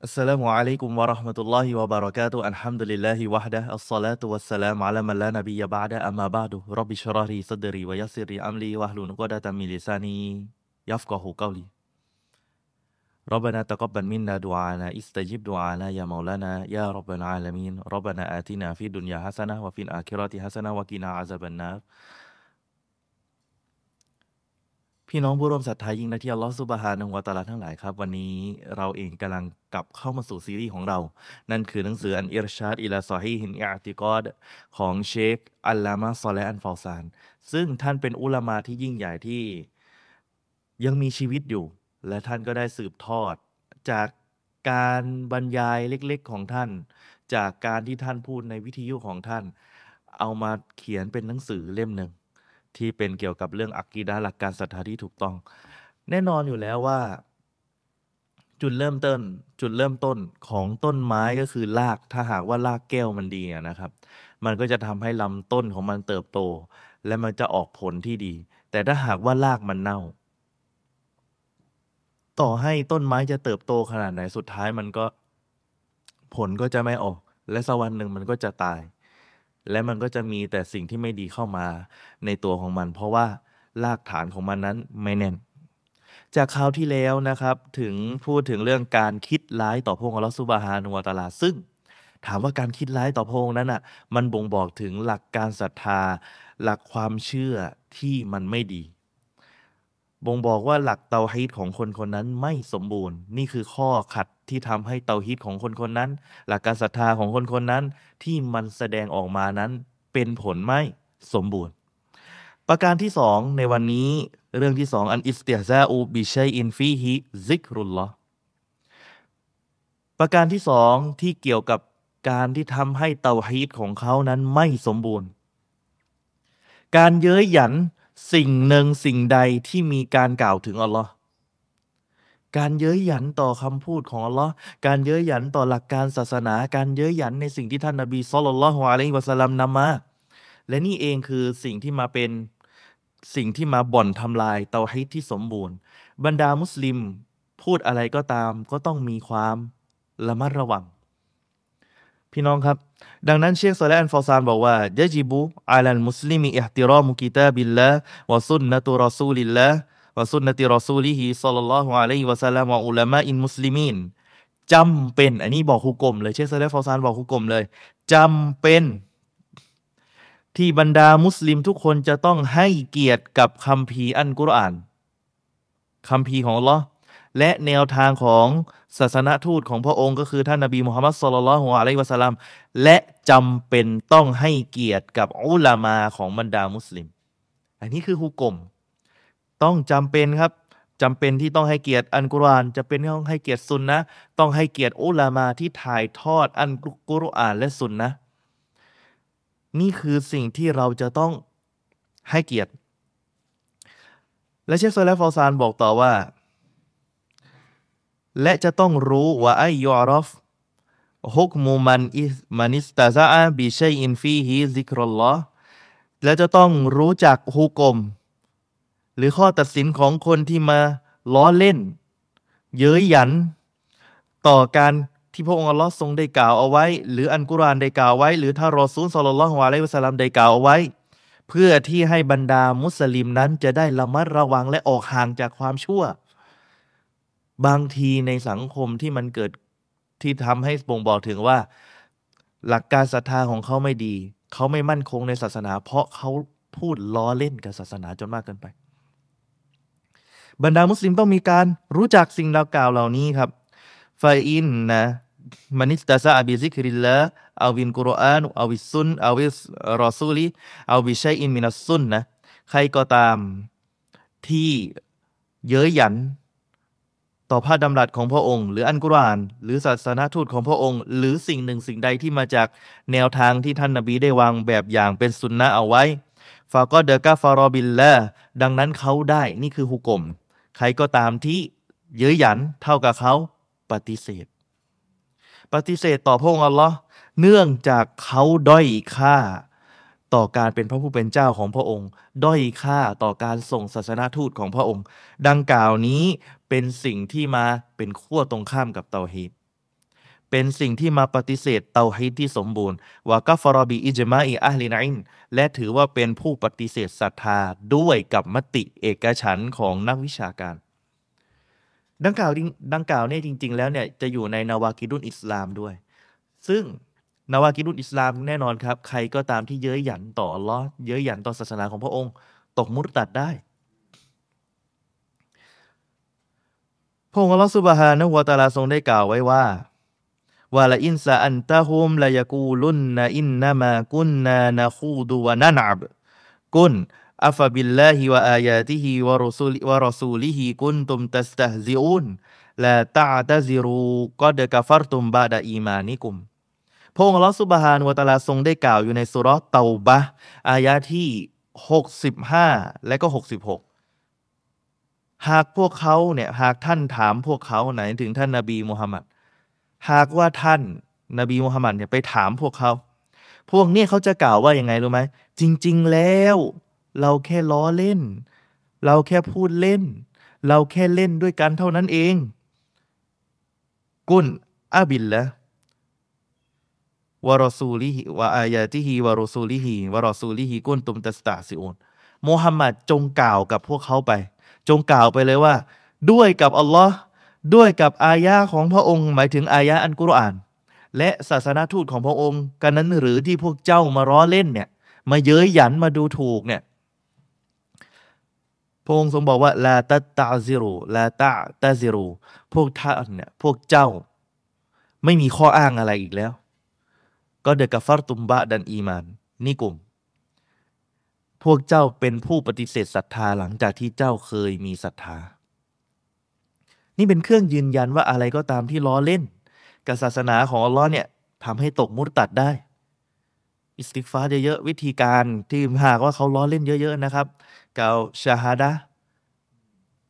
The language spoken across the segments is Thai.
السلام عليكم ورحمة الله وبركاته. الحمد لله وحده. الصلاة والسلام على من لا نبي بعد. أما بعد رب اشرح لي صدري ويسر لي واحلل عقدة من لساني يفقه قولي. ربنا تقبل منا دعانا. استجب دعانا يا مولانا يا رب العالمين. ربنا آتنا في الدنيا حسنة وفي الآخرة حسنة وقنا عذاب النار. พี่น้องผู้ร่วมศรัทธายิ่งนะที่อัลลอฮฺซุบฮานะฮูวะตะอาลาทั้งหลายครับ วันนี้เราเองกำลังกลับเข้ามาสู่ซีรีส์ของเรา นั่นคือหนังสืออันอิรชาดอิลาซอฮีฮินอิอติกอดของเชคอัลลามะซอเลห์อันฟาวซาน ซึ่งท่านเป็นอุลามาที่ยิ่งใหญ่ที่ยังมีชีวิตอยู่ และท่านก็ได้สืบทอด จากการบรรยายเล็กๆของท่าน จากการที่ท่านพูดในวิทยุของท่าน เอามาเขียนเป็นหนังสือเล่มหนึ่ง ที่เป็นเกี่ยวกับเรื่องอักกีดะหลักการศรัทธาที่ถูกต้อง แน่นอนอยู่แล้วว่า จุดเริ่มต้น จุดเริ่มต้นของต้นไม้ก็คือรากถ้าหากว่ารากแก้วมันดีนะครับ มันก็จะทำให้ลำต้นของมันเติบโต และมันจะออกผลที่ดี แต่ถ้าหากว่ารากมันเน่า ต่อให้ต้นไม้จะเติบโตขนาดไหนสุดท้ายมันก็ ผลก็จะไม่ออก และสักวันหนึ่งมันก็จะตาย และมันก็จะมีแต่สิ่งที่ไม่ดีเข้ามาในตัวของมัน เพราะว่ารากฐานของมันนั้นไม่แน่น จากคราวที่แล้วนะครับถึงพูดถึงเรื่องการคิดร้ายต่อพระองค์อัลลอฮฺซุบฮานุวะตะอาลาซึ่งถามว่าการคิดร้ายต่อพระองค์นั้นอะมันบ่งบอกถึงหลักการศรัทธา หลักความเชื่อที่มันไม่ดี บ่งบอกว่าหลักเตาฮีดของคนคนนั้นไม่สมบูรณ์ นี่คือข้อขัดที่ทำให้เตาฮีดของคนคนนั้น หลักการศรัทธาของคนคนนั้นที่มันแสดงออกมานั้นเป็นผลไม่สมบูรณ์ ประการที่สองในวันนี้เรื่องที่สองالاستهزاء بشيء فيه ذكر اللهประการที่สองที่เกี่ยวกับการที่ทำให้เตาฮีดของเขานั้นไม่สมบูรณ์ การเย้ยหยัน สิ่งหนึ่งสิ่งใดที่มีการกล่าวถึงอัลลอฮ์การเย้ยหยันต่อคำพูดของอัลลอฮ์การเย้ยหยันต่อหลักการศาสนา การเย้ยหยันในสิ่งที่ท่านนบีศ็อลลัลลอฮุอะลัยฮิวะสัลลัมนำมา และนี่เองคือสิ่งที่มาเป็นสิ่งที่มาบ่อนทำลายเตาฮีดที่สมบูรณ์ บรรดามุสลิมพูดอะไรก็ตามก็ต้องมีความระมัดระวัง พี่น้องครับ ดังนั้นเชคซอลอันฟอซานบอกว่ายะจิบุอาลัลมุสลิมีอิหติรอมุกิตาบิลละوسنة رسول الله وسنة رسوله صلى الله عليه وسلم وعلماء المسلمينจำเป็น อันนี้บอกฮุก่มเลยเชคซอลิห์อัลเฟาซานบอกฮุก่มเลยจำเป็น ที่บรรดามุสลิมทุกคนจะต้องให้เกียรติกับคัมภีร์อัลกุรอานคัมภีร์ของอัลลอฮ์และแนวทางของ ศาสนทูตของพระองค์ก็คือท่านนบีมุฮัมมัดصلى الله عليه وسلمและจำเป็นต้องให้เกียรติกับอุลามาของบรรดามุสลิม อันนี้คือฮุกกลมต้องจำเป็นครับจำเป็นที่ต้องให้เกียรติอันกุรอานจะเป็นต้องให้เกียรติซุนนะต้องให้เกียรติอุลามาที่ถ่ายทอดอันกุรอานและซุนนะนี่คือสิ่งที่เราจะต้องให้เกียรติ และเชคโซเลฟอซานบอกต่อว่า และจะต้องรู้ว่าไอยอรอฟحكم من استهزأ بشيء فيه ذكر الله และจะต้องรู้จักฮุกม หรือข้อตัดสินของคนที่มาล้อเล่น เย้ยหยัน ต่อการที่พระองค์อัลลอฮ์ทรงได้กล่าวเอาไว้ หรืออันกุรอานได้กล่าวไว้ หรือถ้ารอซูลصلى الله عليه وسلمได้กล่าวเอาไว้ เพื่อที่ให้บรรดามุสลิมนั้นจะได้ระมัดระวังและออกห่างจากความชั่ว บางทีในสังคมที่มันเกิดที่ทำให้บ่งบอกถึงว่า หลักการศรัทธาของเขาไม่ดี เขาไม่มั่นคงในศาสนา เพราะเขาพูดล้อเล่นกับศาสนาจนมากเกินไป บรรดามุสลิมต้องมีการรู้จักสิ่งดังกล่าวเหล่านี้ครับفإن من استهزأ بذكر الله أو القرآن أو الرسول أو بشيء من السنةใครก็ตามที่เย้ยหยัน ต่อพระดำรัสของพระองค์ หรืออันกุรอาน หรือศาสนาทูตของพระองค์ หรือสิ่งหนึ่งสิ่งใดที่มาจากแนวทางที่ท่านนบีได้วางแบบอย่างเป็นสุนนะเอาไว้ฟาก็เดกาฟารอบิลละดังนั้นเขาได้นี่คือฮุกกลมใครก็ตามที่เย้ยหยันเท่ากับเขาปฏิเสธ ปฏิเสธต่อพระองค์อัลลอฮ์เนื่องจากเขาด้อยค่า ต่อการเป็นพระผู้เป็นเจ้าของพระองค์ ด้อยค่าต่อการส่งศาสนาทูตของพระองค์ ดังกล่าวนี้เป็นสิ่งที่มาเป็นขั้วตรงข้ามกับเตาฮีดเป็นสิ่งที่มาปฏิเสธเตาฮิดที่สมบูรณ์วากัฟรอบีอิจมาอีอัลลินันและถือว่าเป็นผู้ปฏิเสธศรัทธาด้วยกับมติเอกฉันของนักวิชาการ ดังกล่าวดังกล่าวเนี่ยจริง ๆ แล้วเนี่ยจะอยู่ในนาวากิดุนอิสลามด้วย ซึ่ง نواقض الإسلامแน่นอนครับ ใครก็ตามที่เย้ยหยันต่ออัลลอฮ์เย้ยหยันต่อศาสนาของพระองค์ ตกมุรตัดได้ พระองค์อัลลอฮฺسبحانه وتعالىทรงได้กล่าวไว้ว่าولئن سألتهم ليقولن إنما كنا نخوض ونلعب قل أبالله وآياته ورسول ورسوله كنتم تستهزئونลาตะตะซิรูกอดกะฟัรตุมบาดะอีมานิกุม พระองค์อัลลอฮฺสุบฮานวาตาลาทรงได้กล่าวอยู่ในสุรเตาบะอายาที่ 65 และก็ 66 หากพวกเขาเนี่ยหากท่านถามพวกเขาไหนถึงท่านนาบีมุฮัมมัดหากว่าท่านนาบีมุฮัมมัดเนี่ยไปถามพวกเขา พวกนี้เขาจะกล่าวว่าอยังไงรู้ไหมจริง ๆ แล้ว เราแค่ล้อเล่น เราแค่พูดเล่น เราแค่เล่นด้วยกันเท่านั้นเอง กุนอาบิลละ วารอซูลิฮิวะอายาติฮิวารอซูลิฮิวารอซูลิฮิกุนตุมตัสตาซิอุนมุฮัมหมัดจงกล่าวกับพวกเขาไป จงกล่าวไปเลยว่า ด้วยกับอัลลอฮ์ด้วยกับอายะของพระองค์ หมายถึงอายะอันกุรอาน และศาสนาทูตของพระองค์กันนั้นหรือที่พวกเจ้ามาร้อเล่นเนี่ย มาเย้ยหยันมาดูถูกเนี่ยพระองค์ทรงบอกว่าลาตาตาซิรูลาตาตาซิรูพวกท่านเนี่ยพวกเจ้า ไม่มีข้ออ้างอะไรอีกแล้ว ก็เดกฟาร์ตุมบะดันอีมาน นี่กลุ่ม พวกเจ้าเป็นผู้ปฏิเสธศรัทธาหลังจากที่เจ้าเคยมีศรัทธา นี่เป็นเครื่องยืนยันว่าอะไรก็ตามที่ล้อเล่น กับศาสนาของอัลลอฮ์เนี่ยทำให้ตกมุรตัดได้ อิสติกฟาเยอะๆวิธีการที่หากว่าเขาล้อเล่นเยอะ ๆ นะครับกล่าวชาฮาดะ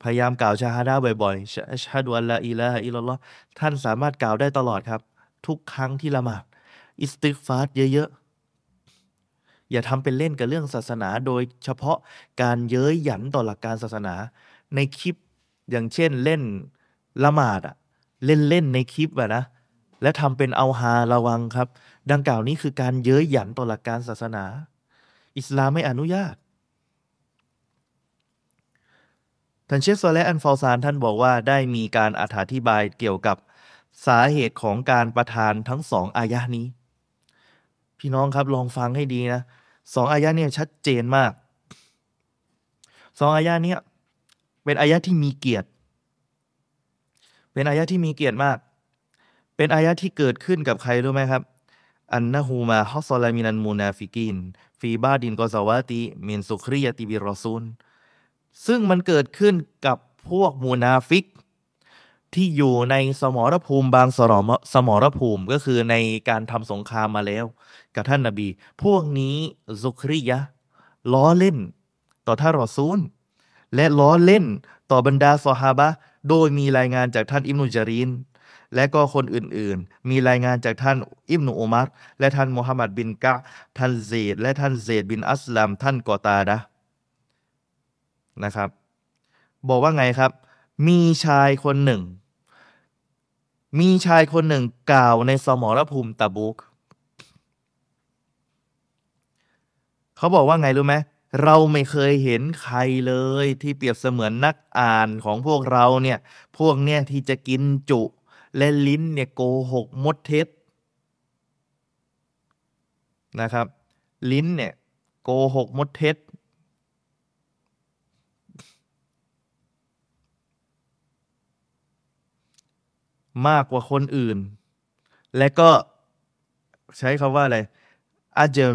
พยายามกล่าวชาฮาดะบ่อยๆأشهد أن لا إله إلا اللهท่านสามารถกล่าวได้ตลอดครับ ทุกครั้งที่ละหมาด อิสติกฟาเยอะๆ อย่าทำเป็นเล่นกับเรื่องศาสนา โดยเฉพาะการเย้ยหยันต่อหลักการศาสนา ในคลิปอย่างเช่นเล่นละหมาดอะเล่นเล่นในคลิปอะนะและทำเป็นเอาฮาระวังครับ ดังกล่าวนี้คือการเย้ยหยันต่อหลักการศาสนา อิสลามไม่อนุญาตท่านเชฟโซและอันฟอลซานท่านบอกว่าได้มีการอธิบายเกี่ยวกับสาเหตุของการประทานทั้งสองอายะนี้ พี่น้องครับลองฟังให้ดีนะสองอายะเนี่ยชัดเจนมากสองอายะเนี่ยเป็นอายะที่มีเกียรติ เป็นอายะที่มีเกียรติมาก เป็นอายะที่เกิดขึ้นกับใครรู้ไหมครับ أنه ما حصل من المنافقين في بعض الغزوات من سخرية بالرسولซึ่งมันเกิดขึ้นกับพวกมูนาฟิก ที่อยู่ในสมรภูมิบางสรมสมรภูมิก็คือในการทำสงครามมาแล้ว กับท่านนาบี พวกนี้ซุคริยะล้อเล่น ต่อท่านรอซูล และล้อเล่นต่อบรรดาซอฮาบะโดยมีรายงานจากท่านอิมนุจารีนและก็คนอื่นๆ มีรายงานจากท่านอิมนุอุมัรและท่านมุฮัมหมัดบินกะ ท่านเซดและท่านเซดบินอัสลามท่านกอตาดะนะครับ บอกว่าไงครับ มีชายคนหนึ่ง มีชายคนหนึ่งกล่าวในสมรภูมิตะบุก เขาบอกว่าไงรู้ไหมเราไม่เคยเห็นใครเลยที่เปรียบเสมือนนักอ่านของพวกเราเนี่ย พวกเนี่ยที่จะกินจุ และลิ้นเนี่ยโกหกมดเท็จนะครับ ลิ้นเนี่ยโกหกมดเท็จ มากกว่าคนอื่น และก็ใช้คาว่าอะไรอาจจะ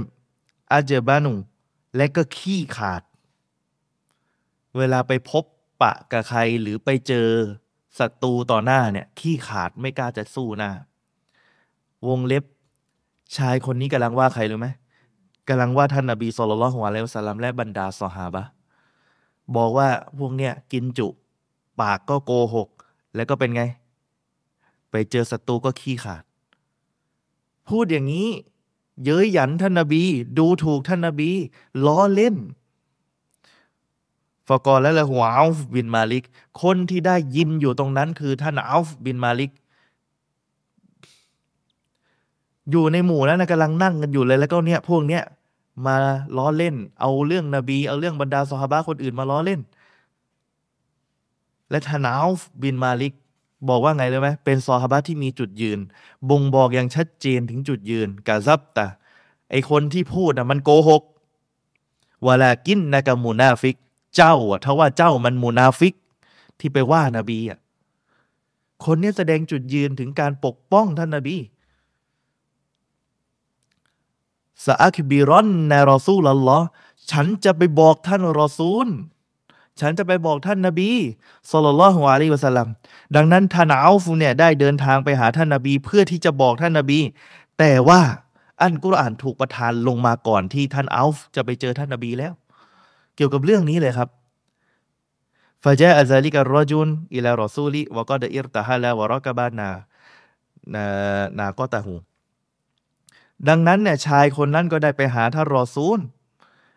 อาเจบานุและก็ขี้ขาด เวลาไปพบปะกับใครหรือไปเจอศัตรูต่อหน้าเนี่ยขี้ขาดไม่กล้าจะสู้หน้า วงเล็บชายคนนี้กำลังว่าใครรู้ไหมกำลังว่าท่านนบีสุลต่านของอะลัยสลามและบรรดาสหาบะบอกว่าพวกเนี้ยกินจุ ปากก็โกหก แล้วก็เป็นไง ไปเจอศัตรูก็ขี้ขาด พูดอย่างนี้ เย้ยหยันท่านนบี ดูถูกท่านนบี ล้อเล่นฟกรและละหัวอัลฟบินมาลิก คนที่ได้ยินอยู่ตรงนั้นคือท่านอัลฟบินมาลิก อยู่ในหมู่นั้นกำลังนั่งกันอยู่เลยแล้วก็เนี่ยพวกเนี้ยมาล้อเล่น เอาเรื่องนบี เอาเรื่องบรรดาสฮาบะคนอื่นมาล้อเล่น และท่านาวบินมาลิก บอกว่าไงเลยไหมเป็นซอฮาบะที่มีจุดยืน บ่งบอกอย่างชัดเจนถึงจุดยืนกาซับตาไอคนที่พูดนะมันโกหกวลากินนะกามูนาฟิก เจ้าอะถ้าว่าเจ้ามันมูนาฟิก ที่ไปว่านาบีอะคนนี้แสดงจุดยืนถึงการปกป้องท่านนาบีสะอักบิรอนในรอซูลลอฉันจะไปบอกท่านรอซูล ฉันจะไปบอกท่านนาบีสุลลัลฮวาลีวะสัลลัมดังนั้นท่านอัลฟุเนี่ยได้เดินทางไปหาท่านนาบี เพื่อที่จะบอกท่านนาบี แต่ว่าอันกุรอานถูกประทานลงมาก่อนที่ท่านอัลฟจะไปเจอท่านนาบีแล้ว เกี่ยวกับเรื่องนี้เลยครับฟาเจอัซาลิกะรอจุนอิลารอซูลีวะกอดอิรตะฮะลาวะรอกะบานานานาก็ตะหูดังนั้นเนี่ยชายคนนั้นก็ได้ไปหาท่านรอซูล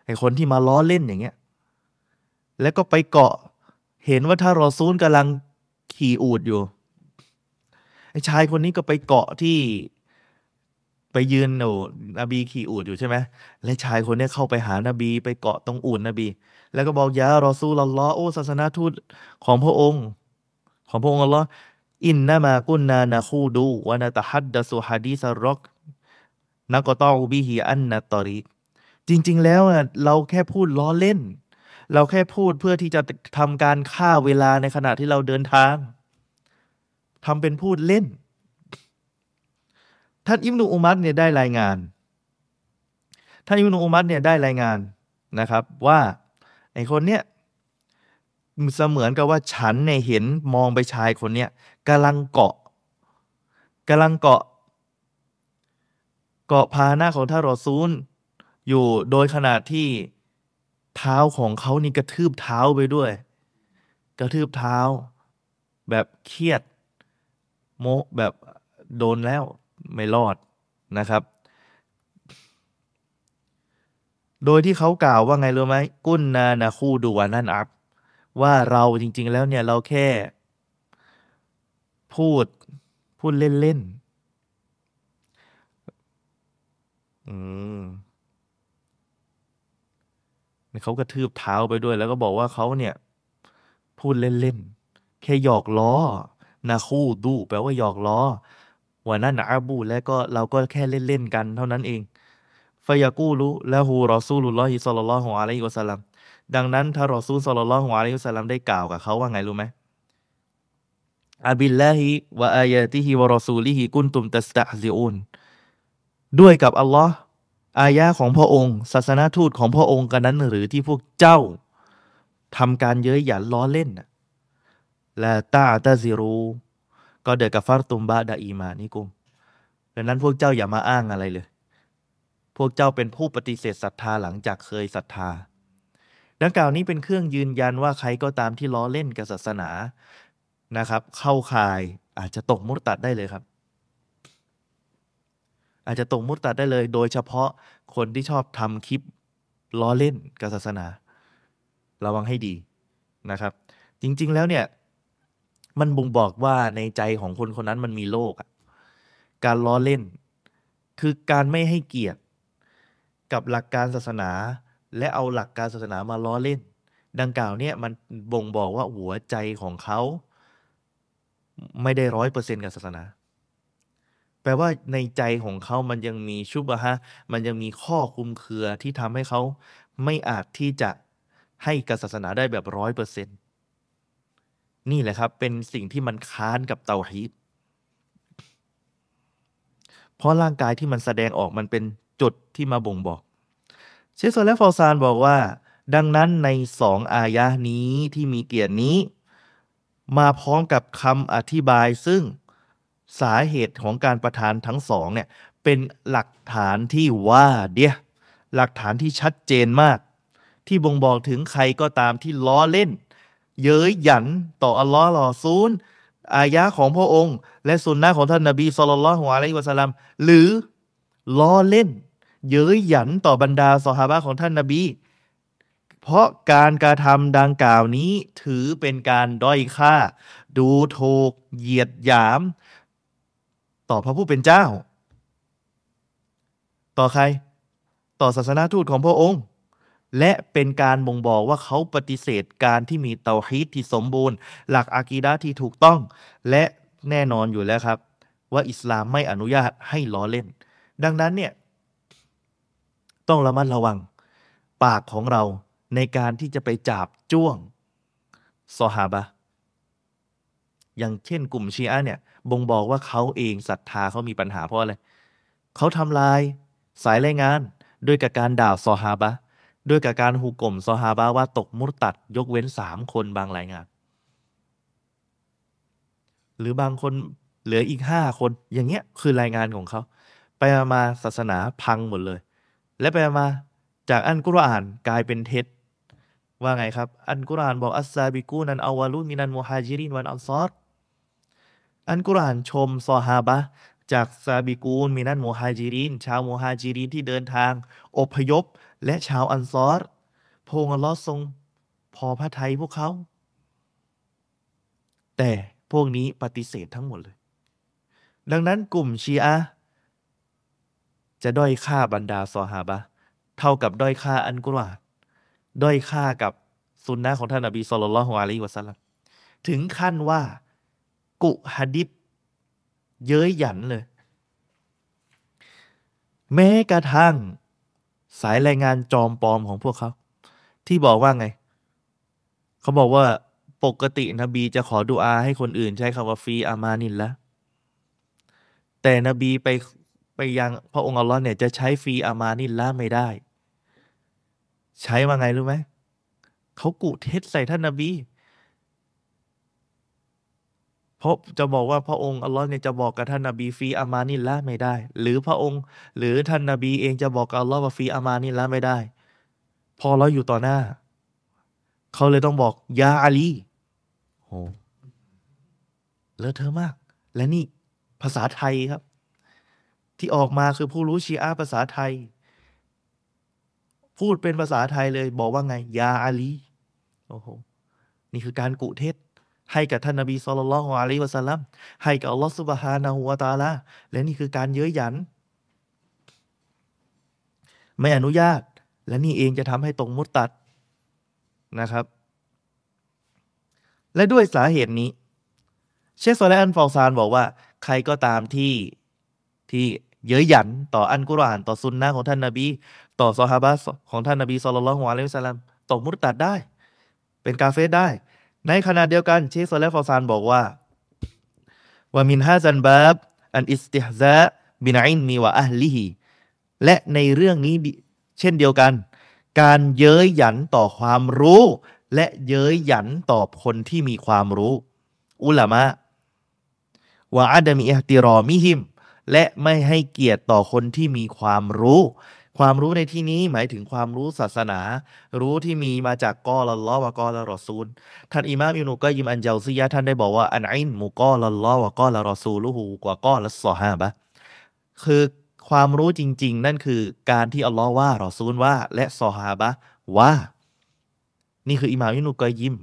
ไอคนที่มาล้อเล่นอย่างเงี้ย แล้วก็ไปเกาะ เห็นว่าท่ารอซูลกำลังขี่อูดอยู่ ไอ้ชายคนนี้ก็ไปเกาะที่ ไปยืนโอ้นบีขี่อูดอยู่ใช่ไหมและชายคนนี้เข้าไปหานบี ไปเกาะตรงอูดนบี แล้วก็บอกยารอซูลลอโอศาสนาทูตของพระองค์ ของพระองค์อัลลอฮ์อินนามากุนนานาคูดูวานาตฮัดดะซูฮัดีซารอกนักกตอบิฮีอันนาตอริจริง ๆ แล้วเราแค่พูดล้อเล่น เราแค่พูดเพื่อที่จะทำการฆ่าเวลาในขณะที่เราเดินทางทำเป็นพูดเล่น ท่านอิมนุอุมัตเนี่ยได้รายงาน ท่านอิมนุอุมัตเนี่ยได้รายงานนะครับ ว่าไอคนเนี้ยเสมือนกับว่าฉันเนี่ยเห็นมองไปชายคนเนี้ยกำลังเกาะกำลังเกาะ เกาะพาหน้าของท่านรอซูล อยู่โดยขนาดที่ เท้าของเขานี่กระทืบเท้าไปด้วย กระทืบเท้า แบบเครียด โมแบบโดนแล้วไม่รอดนะครับ โดยที่เขากล่าวว่าไงรู้ไหมกุ้นนานาคู่ดูวานั่นอัพว่าเราจริง ๆ แล้วเนี่ยเราแค่ พูดพูดเล่น ๆ อืม เขากระทืบเท้าไปด้วย แล้วก็บอกว่าเขาเนี่ย พูดเล่นๆ แค่หยอกล้อ نخوضแปลว่าหยอกล้อونلعب แล้วก็เราก็แค่เล่นๆกันเท่านั้นเองفيقول له رسول الله صلى الله عليه وسلمดังนั้นถ้ารอซูลصلى الله عليه وسلمได้กล่าวกับเขาว่าไงรู้ไหมأبالله وآياته ورسوله كنتم تستهزئونด้วยกับอัลลอฮ์ อายะของพระองค์ ศาสนาทูตของพระองค์กันนั้นหรือที่พวกเจ้าทำการเย้ยหยันล้อเล่นและตาตาซิรู ก็เดกับฟารตุมบาดาอีมานิกุมดังนั้นพวกเจ้าอย่ามาอ้างอะไรเลย พวกเจ้าเป็นผู้ปฏิเสธศรัทธาหลังจากเคยศรัทธา ดังกล่าวนี้เป็นเครื่องยืนยันว่าใครก็ตามที่ล้อเล่นกับศาสนานะครับ เข้าข่ายอาจจะตกมุตตัดได้เลยครับ อาจจะตกมุตตัดได้เลย โดยเฉพาะคนที่ชอบทำคลิปล้อเล่นกับศาสนา ระวังให้ดีนะครับ จริง ๆแล้วเนี่ย มันบ่งบอกว่าในใจของคนคนนั้นมันมีโลกอะการล้อเล่น คือการไม่ให้เกียรติกับหลักการศาสนา และเอาหลักการศาสนามาล้อเล่น ดังกล่าวเนี่ยมันบ่งบอกว่าหัวใจของเขา ไม่ได้ร้อยเปอร์เซ็นต์กับศาสนา แปลว่าในใจของเขามันยังมีชุบะฮะ มันยังมีข้อคุมเครือที่ทำให้เขาไม่อาจที่จะให้กับศาสนาได้แบบร้อยเปอร์เซ็นต์นี่แหละครับ เป็นสิ่งที่มันค้านกับเตาฮีดเพราะร่างกายที่มันแสดงออกมันเป็นจุดที่มาบ่งบอก เชสโซและฟอซานบอกว่า ดังนั้นในสองอายะนี้ที่มีเกียรตินี้ มาพร้อมกับคำอธิบายซึ่ง สาเหตุของการประทานทั้งสองเนี่ยเป็นหลักฐานที่ว่าเดียหลักฐานที่ชัดเจนมาก ที่บ่งบอกถึงใครก็ตามที่ล้อเล่น เย้ยหยันต่ออัลลอฮ์ลอซูลอายะของพระองค์ และสุนนะของท่านนบีสุลต่านละฮ์อะลัยฮิวะสัลลัมหรือล้อเล่น เย้ยหยันต่อบรรดาสหาบะของท่านนบี เพราะการการทำดังกล่าวนี้ถือเป็นการด้อยค่า ดูถูก เหยียดหยาม ต่อพระผู้เป็นเจ้า ต่อใคร ต่อศาสนาทูตของพระองค์ และเป็นการบ่งบอกว่าเขาปฏิเสธการที่มีเตาฮีดที่สมบูรณ์ หลักอากีดะที่ถูกต้อง และแน่นอนอยู่แล้วครับ ว่าอิสลามไม่อนุญาตให้ล้อเล่น ดังนั้นเนี่ยต้องระมัดระวัง ปากของเราในการที่จะไปจับจ้วงซอฮาบะอย่างเช่นกลุ่มชีอะเนี่ย บ่งบอกว่าเขาเองศรัทธาเขามีปัญหาเพราะอะไรเขาทำลายสายรายงานด้วยกับการด่าซอฮาบะด้วยกับการหุกกลมซอฮาบะว่าตกมุรตัดยกเว้นสามคนบางรายงาน หรือบางคนเหลืออีกห้าคนอย่างเงี้ยคือรายงานของเขาไปมาศาสนาพังหมดเลย และไปมาจากอันกุรอานกลายเป็นเท็จว่าไงครับ อันกุรอานบอกอัสซาบิกูนันอาวาลุมินันมุฮาจิรินวันอัลซอร อันกุรอานชมซอฮาบะจากسابقون من المهاجرين ชาวโมฮาจิรินที่เดินทาง อพยพ และชาวอันซอรพระองค์อัลลอฮ์ทรงพอพระทัยพวกเขา แต่พวกนี้ปฏิเสธทั้งหมดเลย ดังนั้นกลุ่มชีอะจะด้อยค่าบรรดาซอฮาบะเท่ากับด้อยค่าอันกุรอานด้อยค่ากับสุนนะของท่านนบีสุลต่านละฮ์อะลัยฮิวะสัลลัมถึงขั้นว่า กุฮะดิษเย้ยหยันเลย แม้กระทั่งสายรายงานจอมปลอมของพวกเขา ที่บอกว่าไง เขาบอกว่าปกตินบีจะขอดุอาให้คนอื่นใช้คำว่าฟีอามานินละแต่นบีไปไปยังพระองค์อัลลอฮ์เนี่ยจะใช้ฟีอามานินละไม่ได้ ใช้ว่าไงรู้ไหมเขากุเท็จใส่ท่านนบี เพราะจะบอกว่าพระองค์อัลลอฮ์เนี่ยจะบอกกับท่านนบีฟีอามานินละไม่ได้ หรือพระองค์ หรือท่านนบีเองจะบอกกับอัลลอฮ์ว่าฟีอามานินละไม่ได้ พอเราอยู่ต่อหน้า เขาเลยต้องบอกยาอาลีโหเลอะเทอะมาก และนี่ภาษาไทยครับ ที่ออกมาคือผู้รู้ชีอะห์ภาษาไทย พูดเป็นภาษาไทยเลย บอกว่าไง ยาอาลีโอ้โหนี่คือการกุเทศ ให้กับท่านนบีสุลต่านละฮ์อะลัยฮิวะสัลลัมให้กับอัลลอฮ์ซุบฮานะฮูวะตาลาและนี่คือการเย้ยหยัน ไม่อนุญาต และนี่เองจะทำให้ตรงมุตตัดนะครับ และด้วยสาเหตุนี้ เชคโซและอันฟองซานบอกว่า ใครก็ตามที่ที่เย้ยหยันต่ออันกุรอานต่อซุนนะของท่านนาบี ต่อซอฮาบะของท่านนบีสุลต่านละฮ์อะลัยฮิวะสัลลัมตกมุตตัดได้ เป็นกาเฟรได้ ในขณะเดียวกันเชคโซแลฟอซานบอกว่า ومن هذا الباب الاستهزاء بالعلم وأهلهและในเรื่องนี้เช่นเดียวกัน การเย้ยหยันต่อความรู้ และเย้ยหยันต่อคนที่มีความรู้ อุลามะوعدم احترامهم และไม่ให้เกียรติต่อคนที่มีความรู้ ความรู้ในที่นี้หมายถึงความรู้ศาสนา รู้ที่มีมาจากกอลลอวะกอละรอซูล ท่านอิมามอิบนุกอยยิมอันเจาซียะท่านได้บอกว่าอันอินมุกอลลอวะกอละรอซูลุฮูกว่ากอละซอฮาบะคือความรู้จริง ๆ นั่นคือการที่อัลลอฮ์ว่ารอซูลว่า และซอฮาบะว่า นี่คืออิหม่ามอิบนุกอยยิม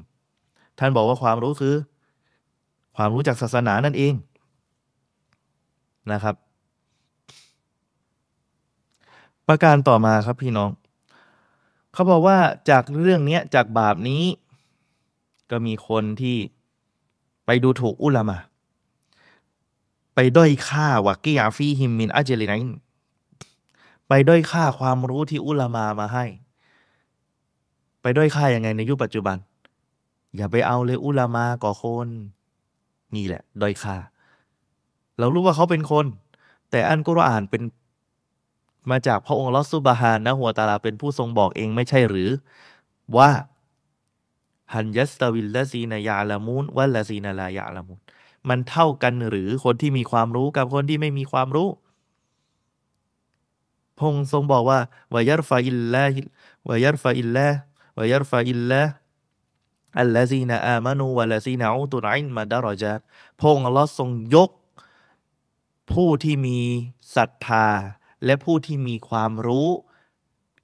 ท่านบอกว่าความรู้คือ ความรู้จากศาสนานั่นเองนะครับ ประการต่อมาครับพี่น้อง เขาบอกว่าจากเรื่องนี้จากบาปนี้ ก็มีคนที่ไปดูถูกอุลามะไปด้อยค่าวะกียาฟีฮิมมินอัจลินันไปด้อยค่าความรู้ที่อุลามามาให้ ไปด้อยค่ายังไงในยุคปัจจุบัน อย่าไปเอาเลยอุลามาก่อคน นี่แหละ ด้อยค่า เรารู้ว่าเขาเป็นคน แต่อันกุรอานเป็น มาจากพระองค์อัลลอฮ์ سبحانه وتعالىเป็นผู้ทรงบอกเองไม่ใช่หรือ ว่า هل يستوي الذين يعلمون والذين لا يعلمونมันเท่ากันหรือคนที่มีความรู้กับคนที่ไม่มีความรู้ พระองค์ทรงบอกว่าويرفع الله ويرفع الله ويرفع اللهอัลลซีนาอามานูวะลซีนาอูตุนอินมาดารอจัดพงอัลลอฮ์ทรงยก ผู้ที่มีศรัทธา และผู้ที่มีความรู้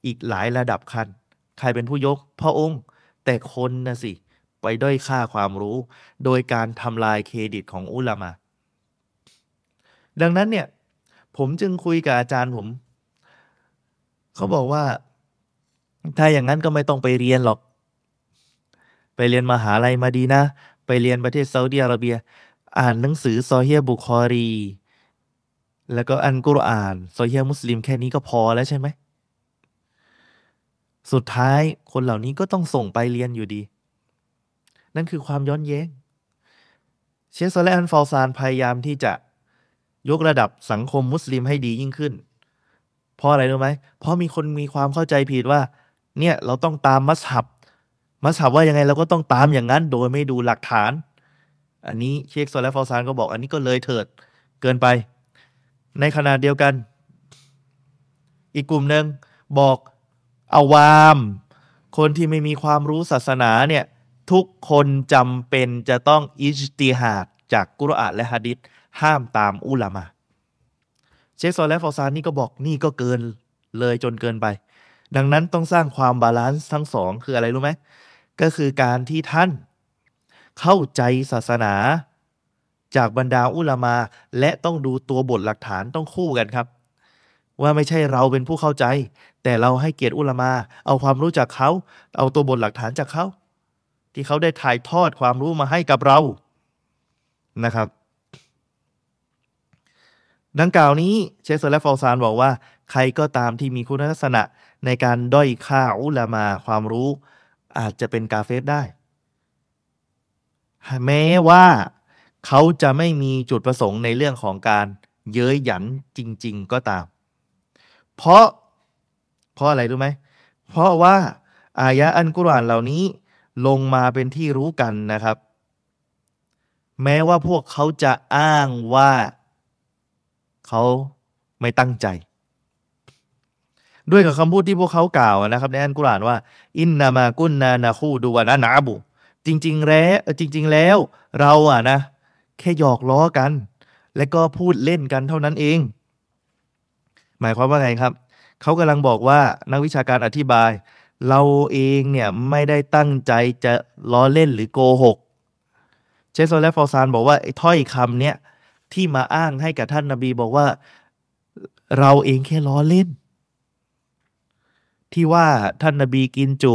อีกหลายระดับคันใครเป็นผู้ยกพระองค์ แต่คนนะสิ ไปด้อยค่าความรู้ โดยการทำลายเครดิตของอุลามะดังนั้นเนี่ย ผมจึงคุยกับอาจารย์ผม เขาบอกว่า ถ้าอย่างนั้นก็ไม่ต้องไปเรียนหรอก ไปเรียนมหาลัยมาดีนะ ไปเรียนประเทศซาอุดิอาระเบีย อ่านหนังสือซอเฮียบุคอรี แล้วก็อันกุรอานโซเฮียมุสลิมแค่นี้ก็พอแล้วใช่ไหม สุดท้ายคนเหล่านี้ก็ต้องส่งไปเรียนอยู่ดี นั่นคือความย้อนแย้ง เชคโซเลอันฟอลซานพยายามที่จะยกระดับสังคมมุสลิมให้ดียิ่งขึ้น เพราะอะไรรู้ไหม เพราะมีคนมีความเข้าใจผิดว่า เนี่ยเราต้องตามมัสฮับ มัสฮับว่ายังไงเราก็ต้องตามอย่างนั้น โดยไม่ดูหลักฐาน อันนี้เชคโซเละฟอลซานก็บอกอันนี้ก็เลยเถิดเกินไป ในขณะเดียวกัน อีกกลุ่มหนึ่งบอกอาวาม คนที่ไม่มีความรู้ศาสนาเนี่ยทุกคนจำเป็นจะต้องอิจติฮาดจากกุรอานและฮะดิษห้ามตามอุลามะเชคซอและฮ์ฟอซานนี่ก็บอกนี่ก็เกินเลยจนเกินไป ดังนั้นต้องสร้างความ balance ทั้งสองคืออะไรรู้ไหมก็คือการที่ท่านเข้าใจศาสนา จากบรรดาอุลามา และต้องดูตัวบทหลักฐานต้องคู่กันครับ ว่าไม่ใช่เราเป็นผู้เข้าใจ แต่เราให้เกียรติอุลามา เอาความรู้จากเขา เอาตัวบทหลักฐานจากเขา ที่เขาได้ถ่ายทอดความรู้มาให้กับเรานะครับ ดังกล่าวนี้เชคเซอร์และฟอลซานบอกว่า ใครก็ตามที่มีคุณลักษณะในการด้อยค่าอุลามาความรู้ อาจจะเป็นกาเฟสได้แม้ว่า เขาจะไม่มีจุดประสงค์ในเรื่องของการเย้ยหยันจริง ๆ ก็ตาม เพราะ เพราะอะไรรู้ไหม เพราะว่า อายะอันกุรอานเหล่านี้ลงมาเป็นที่รู้กันนะครับ แม้ว่าพวกเขาจะอ้างว่าเขาไม่ตั้งใจ ด้วยกับคำพูดที่พวกเขากล่าวนะครับ ในอันกุรอานว่า อินนามากุนนานาคูดูวานานาบุ จริง ๆ แล้วจริง ๆ แล้วเราอะนะ แค่หยอกล้อกัน และก็พูดเล่นกันเท่านั้นเอง หมายความว่าไงครับเขากำลังบอกว่านักวิชาการอธิบาย เราเองเนี่ยไม่ได้ตั้งใจจะล้อเล่นหรือโกหกเชสโซและฟอซานบอกว่าไอ้ถ้อยคำเนี้ยที่มาอ้างให้กับท่านนาบีบอกว่า เราเองแค่ล้อเล่น ที่ว่าท่านนาบีกินจุ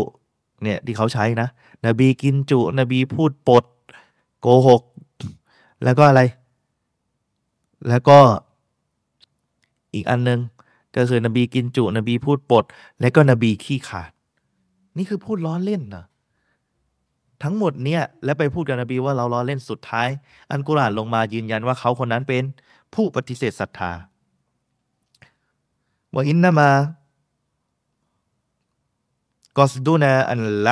เนี่ยที่เขาใช้นะ นบีกินจุ นบีพูดปด โกหก แล้วก็อะไร แล้วก็อีกอันนึง ก็คือนบีกินจุ นบีพูดปด และก็นบีขี้ขาด นี่คือพูดล้อเล่นนะทั้งหมดเนี่ย และไปพูดกับนบีว่าเราล้อเล่นสุดท้าย อันกุรานลงมายืนยันว่าเขาคนนั้นเป็นผู้ปฏิเสธศรัทธาว่าอินนามากอสดูนาอันไล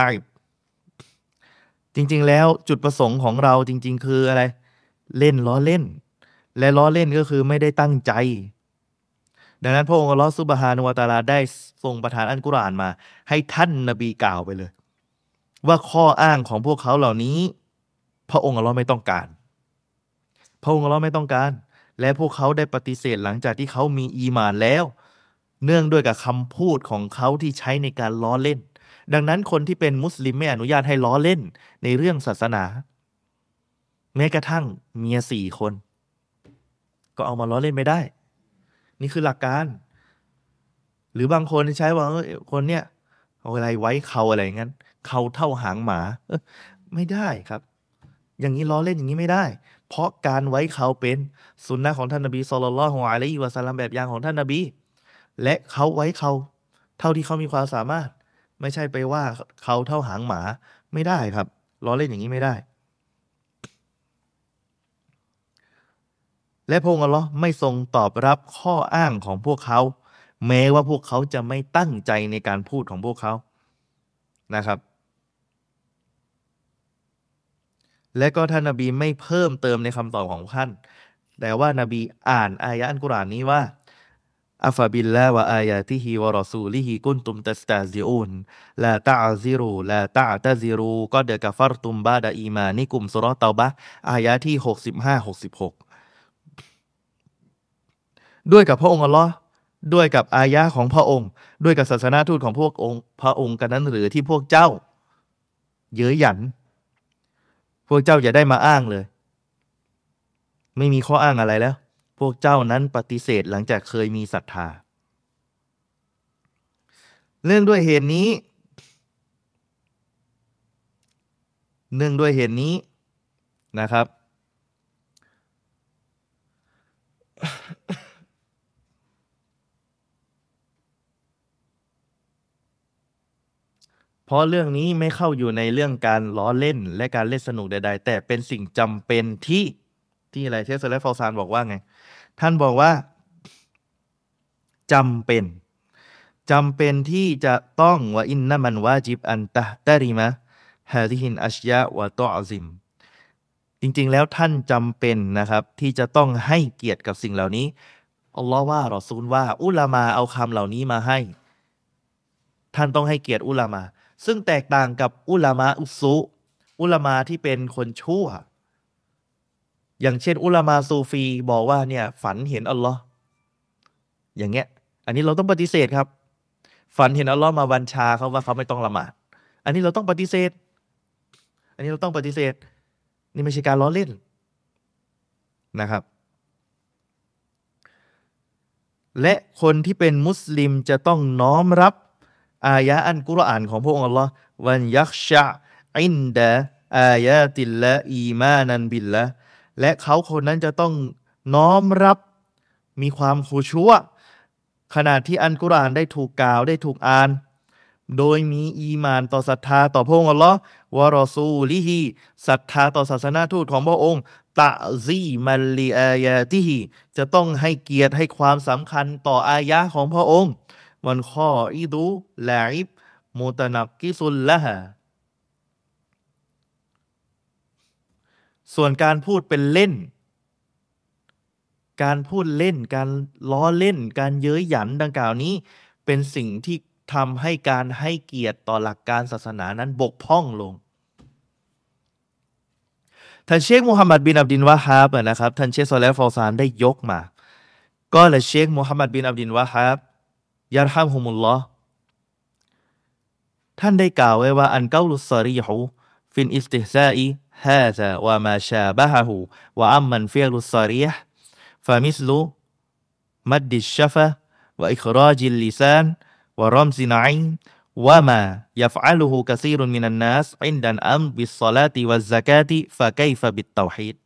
จริง ๆ แล้วจุดประสงค์ของเราจริง ๆ คืออะไร เล่นล้อเล่น และล้อเล่นก็คือไม่ได้ตั้งใจ ดังนั้นพระองค์ลอฮฺซุบฮานุวาตาลาได้ทรงประทานอันกุรานมา ให้ท่านนบีกล่าวไปเลย ว่าข้ออ้างของพวกเขาเหล่านี้ พระองค์ลอไม่ต้องการ พระองค์ลอไม่ต้องการ และพวกเขาได้ปฏิเสธหลังจากที่เขามีอีมานแล้ว เนื่องด้วยกับคำพูดของเขาที่ใช้ในการล้อเล่น ดังนั้นคนที่เป็นมุสลิมไม่อนุญาตให้ล้อเล่นในเรื่องศาสนา แม้กระทั่งเมียสี่คน ก็เอามาล้อเล่นไม่ได้ นี่คือหลักการ หรือบางคนใช้ว่าคนเนี้ยเอาอะไรไว้เขาอะไรอย่างนั้นเขาเท่าหางหมาไม่ได้ครับ อย่างนี้ล้อเล่นอย่างนี้ไม่ได้ เพราะการไว้เขาเป็นสุนนะของท่านนบีสุลต่านละฮ์อะลัยฮิวะสัลลัมแบบอย่างของท่านนบี และเขาไว้เขาเท่าที่เขามีความสามารถ ไม่ใช่ไปว่าเขาเท่าหางหมาไม่ได้ครับล้อเล่นอย่างนี้ไม่ได้ และพระองค์อัลลอฮ์ไม่ทรงตอบรับข้ออ้างของพวกเขา แม้ว่าพวกเขาจะไม่ตั้งใจในการพูดของพวกเขานะครับ และก็ท่านนาบีไม่เพิ่มเติมในคำตอบของท่านแต่ว่านาบีอ่านอายะอันกุรานนี้ว่าأبالله وآياته ورسوله كنتم تستهزئون لا تعتذروا لا تعتذروا قد كفرتم بعد إيمانكمสุรเตาบะอายะที่หกสิบห้าหกสิบหก ด้วยกับพระองค์อัลลอฮ์ด้วยกับอายะของพระองค์ ด้วยกับศาสนาทูตของพวกองค์ พระองค์กันนั้นหรือที่พวกเจ้า เย้ยหยัน พวกเจ้าอย่าได้มาอ้างเลย ไม่มีข้ออ้างอะไรแล้ว พวกเจ้านั้นปฏิเสธหลังจากเคยมีศรัทธา เนื่องด้วยเหตุนี้ เนื่องด้วยเหตุนี้นะครับ เพ ราะเรื่องนี้ไม่เข้าอยู่ในเรื่องการล้อเล่นและการเล่นสนุกใด ๆ แต่เป็นสิ่งจำเป็นที่ที่อะไรเชสเซอร์และฟอลซานบอกว่าไง ท่านบอกว่าจำเป็นจำเป็นที่จะต้องว่าอินนามันวาจิบอันตะตริมะฮาดิฮินอัชยะวะตอซิม จริงๆแล้วท่านจำเป็นนะครับ ที่จะต้องให้เกียรติกับสิ่งเหล่านี้อัลลอฮ์ว่ารอซูลว่า อุลามาเอาคำเหล่านี้มาให้ ท่านต้องให้เกียรติอุลามา ซึ่งแตกต่างกับอุลามาอุซุอุลามาที่เป็นคนชั่ว อย่างเช่น อุลามาซูฟีบอกว่าเนี่ยฝันเห็นอัลลอฮ์อย่างเงี้ย อันนี้เราต้องปฏิเสธครับ ฝันเห็นอัลลอฮ์มาบัญชาเขาว่าเขาไม่ต้องละหมาด อันนี้เราต้องปฏิเสธ อันนี้เราต้องปฏิเสธ นี่ไม่ใช่การล้อเล่นนะครับ และคนที่เป็นมุสลิมจะต้องน้อมรับ อายะอันกุรอานของพระองค์อัลลอฮ์وليخشع عند آيات الله إيمانا بالله และเขาคนนั้นจะต้องน้อมรับมีความคูชัวขณะที่อันกุรอานได้ถูกกล่าวได้ถูกอ่าน โดยมีอีมานต่อศรัทธาต่อพระองค์อัลลอฮ์ورسولهศรัทธาต่อศาสนาทูตของพระองค์ตะซีมันลีอายาติฮีจะต้องให้เกียรติให้ความสำคัญต่ออายะของพระองค์ วันข้ออิดูลาอิบมุตนักกิสุลละฮะส่วนการพูดเป็นเล่น การพูดเล่น การล้อเล่น การเย้ยหยันดังกล่าวนี้ เป็นสิ่งที่ทำให้การให้เกียรติต่อหลักการศาสนานั้นบกพร่องลง ท่านเชคมูฮัมหมัดบินอับดินวะฮาบนะครับ ท่านเชคซอลและฟอซานได้ยกมา ก็เลยเชคมูฮัมหมัดบินอับดินวะฮาบ يرحمه اللهท่านได้กล่าวไว้ว่าالقول الصريح في الاستهزاء هذا وما شابهه وأما الفعل الصريح فمثل مد الشفة وإخراج اللسان ورمز العين وما يفعله كثير من الناس عند الأمر بالصلاة والزكاة فكيف بالتوحيد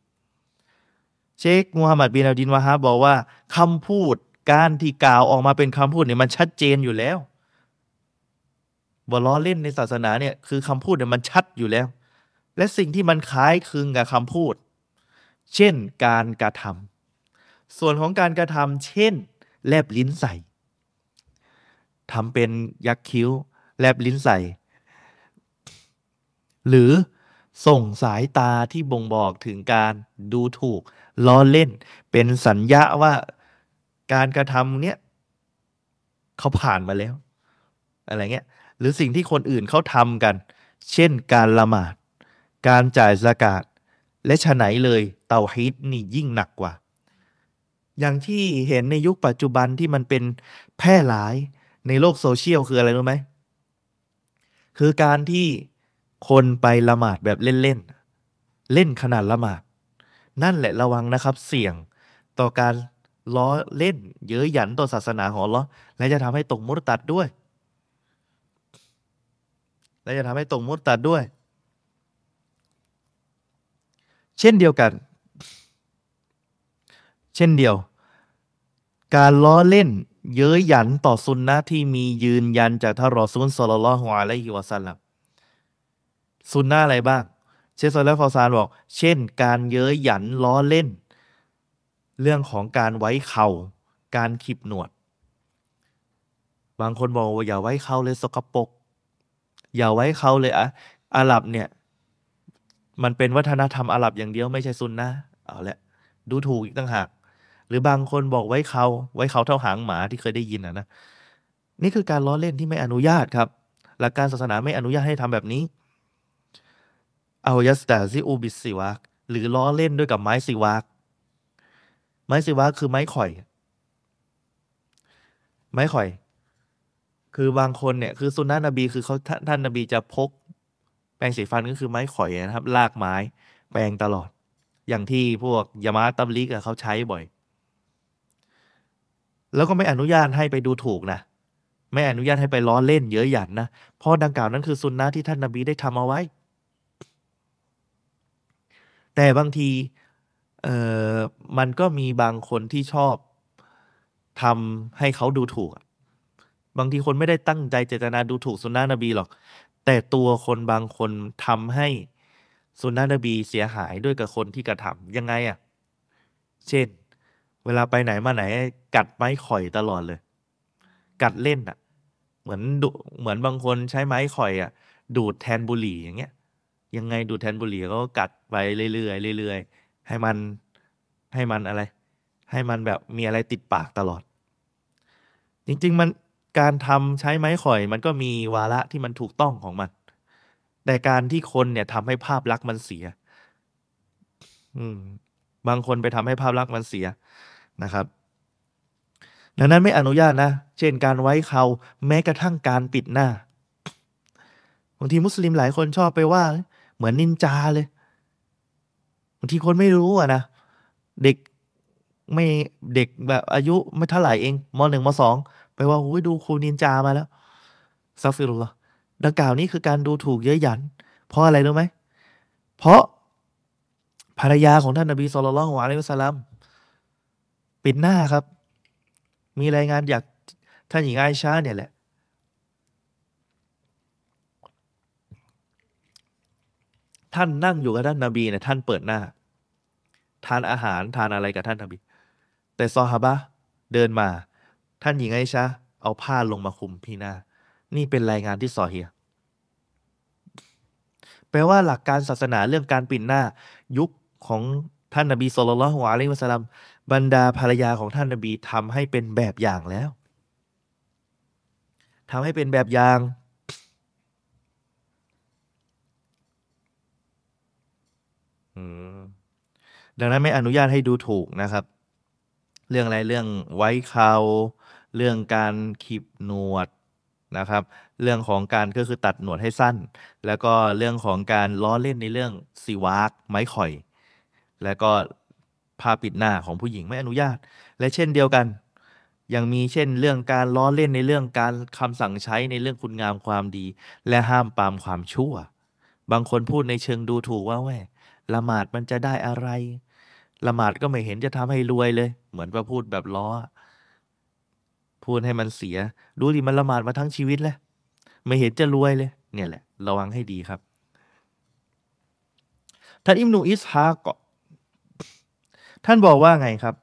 เชคมูฮัมหมัดบินอับดินวะฮาบบอกว่าคำพูด การที่กล่าวออกมาเป็นคำพูดเนี่ยมันชัดเจนอยู่แล้วล้อเล่นในศาสนาเนี่ยคือคำพูดเนี่ยมันชัดอยู่แล้ว และสิ่งที่มันคล้ายคลึงกับคำพูด เช่นการกระทำส่วนของการกระทำเช่น แลบลิ้นใส่ทำเป็นยักคิ้ว แลบลิ้นใส่ หรือส่งสายตาที่บ่งบอกถึงการดูถูกล้อเล่น เป็นสัญญาว่า การกระทำเนี้ยเขาผ่านมาแล้ว อะไรเงี้ย หรือสิ่งที่คนอื่นเขาทำกัน เช่นการละหมาด การจ่ายสกาดและฉะไหนเลยเตาฮิตนี่ยิ่งหนักกว่า อย่างที่เห็นในยุคปัจจุบันที่มันเป็นแพร่หลายในโลกโซเชียลคืออะไรรู้ไหม คือการที่คนไปละหมาดแบบเล่นๆเล่นขนาดละหมาด นั่นแหละระวังนะครับเสี่ยงต่อการ ล้อเล่น เย้ยหยันต่อศาสนาของเราและจะทำให้ตกมุตตัดด้วย และจะทำให้ตกมุตตัดด้วย เช่นเดียวกัน เช่นเดียว การล้อเล่น เย้ยหยันต่อสุนนะที่มียืนยันจากท่านรอซูลสลลลลอฮุอะลัยฮิวะสัลลัมสุนนะอะไรบ้าง เชคซอลและฟอซานบอก เช่น การเย้ยหยันล้อเล่น เรื่องของการไว้เข่าการขีบหนวด บางคนบอกว่าอย่าไว้เข่าเลยสกปรกอย่าไว้เข่าเลยอะอาหรับเนี่ย มันเป็นวัฒนธรรมอาหรับอย่างเดียวไม่ใช่ซุนนะเอาละดูถูกอีกต่างหาก หรือบางคนบอกไว้เขาไว้เขาเท่าหางหมาที่เคยได้ยินนะนะนี่คือการล้อเล่นที่ไม่อนุญาตครับ หลักการศาสนาไม่อนุญาตให้ทำแบบนี้เอายัสตาซิอูบิสิวากหรือล้อเล่นด้วยกับไม้สิวาก ไม้สิวะคือไม้ข่อย ไม้ข่อย คือบางคนเนี่ย คือสุนนะนบีคือเขาท่านนบีจะพก แปรงสีฟันก็คือไม้ข่อยนะครับ ลากไม้แปรงตลอด อย่างที่พวกยามาตับลิกเขาใช้บ่อย แล้วก็ไม่อนุญาตให้ไปดูถูกนะไม่อนุญาตให้ไปล้อเล่นเยอะหยันนะเพราะดังกล่าวนั้นคือสุนนะที่ท่านนบีได้ทำเอาไว้ แต่บางที เออมันก็มีบางคนที่ชอบทำให้เขาดูถูกบางทีคนไม่ได้ตั้งใจเจตนาดูถูกสุนนะนบีหรอก แต่ตัวคนบางคนทำให้สุนนะนบีเสียหายด้วยกับคนที่กระทำยังไงอะ่ะเช่น เวลาไปไหนมาไหน กัดไม้ข่อยตลอดเลย กัดเล่นอะ่ะเหมือนดูเหมือนบางคนใช้ไม้ข่อยอะ่ะดูดแทนบุหรี่อย่างเงี้ย ยังไงดูดแทนบุหรี่ก็กัดไปเรื่อยๆเรื่อยๆ ให้มันให้มันอะไร ให้มันแบบมีอะไรติดปากตลอด จริง ๆ มันการทำใช้ไม้ข่อย มันก็มีวาระที่มันถูกต้องของมัน แต่การที่คนเนี่ยทำให้ภาพลักษณ์มันเสีย อืม บางคนไปทำให้ภาพลักษณ์มันเสียนะครับ ดังนั้นไม่อนุญาตนะ เช่นการไว้เขาแม้กระทั่งการปิดหน้าบางทีมุสลิมหลายคนชอบไปว่า เหมือนนินจาเลย บางทีคนไม่รู้อะนะ เด็กไม่เด็กแบบอายุไม่เท่าไหร่เองมหนึ่งมสองไปว่าโอ้ยดูครูนินจามาแล้วซัฟฟิรุลดังกล่าวนี้คือการดูถูกเย้ยหยัน เพราะอะไรรู้ไหม เพราะภรรยาของท่านนบีสุลต่านละฮ์อะลัยฮิวะสัลลัมปิดหน้าครับ มีรายงานจากท่านหญิงไอชาเนี่ยแหละ ท่านนั่งอยู่กับท่านนาบีเนี่ยท่านเปิดหน้า ทานอาหารทานอะไรกับท่านนาบี แต่ซอฮาบะเดินมา ท่านหญิงไอชาเอาผ้าลงมาคุมพี่หน้า นี่เป็นรายงานที่ซอเฮียแปลว่าหลักการศาสนาเรื่องการปิดหน้า ยุคของท่านนบีสุลต่านละฮ์อะลัยฮิวะสลัมบรรดาภรรยาของท่านนบีทำให้เป็นแบบอย่างแล้วทำให้เป็นแบบอย่าง ดังนั้นไม่อนุญาตให้ดูถูกนะครับ เรื่องอะไรเรื่องไว้เขาเรื่องการขีบหนวดนะครับ เรื่องของการก็คือตัดหนวดให้สั้น แล้วก็เรื่องของการล้อเล่นในเรื่องสีวากไม้ข่อย แล้วก็ผ้าปิดหน้าของผู้หญิงไม่อนุญาต และเช่นเดียวกัน ยังมีเช่นเรื่องการล้อเล่นในเรื่องการคำสั่งใช้ในเรื่องคุณงามความดี และห้ามปามความชั่ว บางคนพูดในเชิงดูถูกว่าแหว ละหมาดมันจะได้อะไร ละหมาดก็ไม่เห็นจะทำให้รวยเลย เหมือนว่าพูดแบบล้อ พูดให้มันเสีย ดูดิมันละหมาดมาทั้งชีวิตเลยไม่เห็นจะรวยเลย เนี่ยแหละ ระวังให้ดีครับท่านอิมนูอิสฮาก็ท่านบอกว่าไงครับ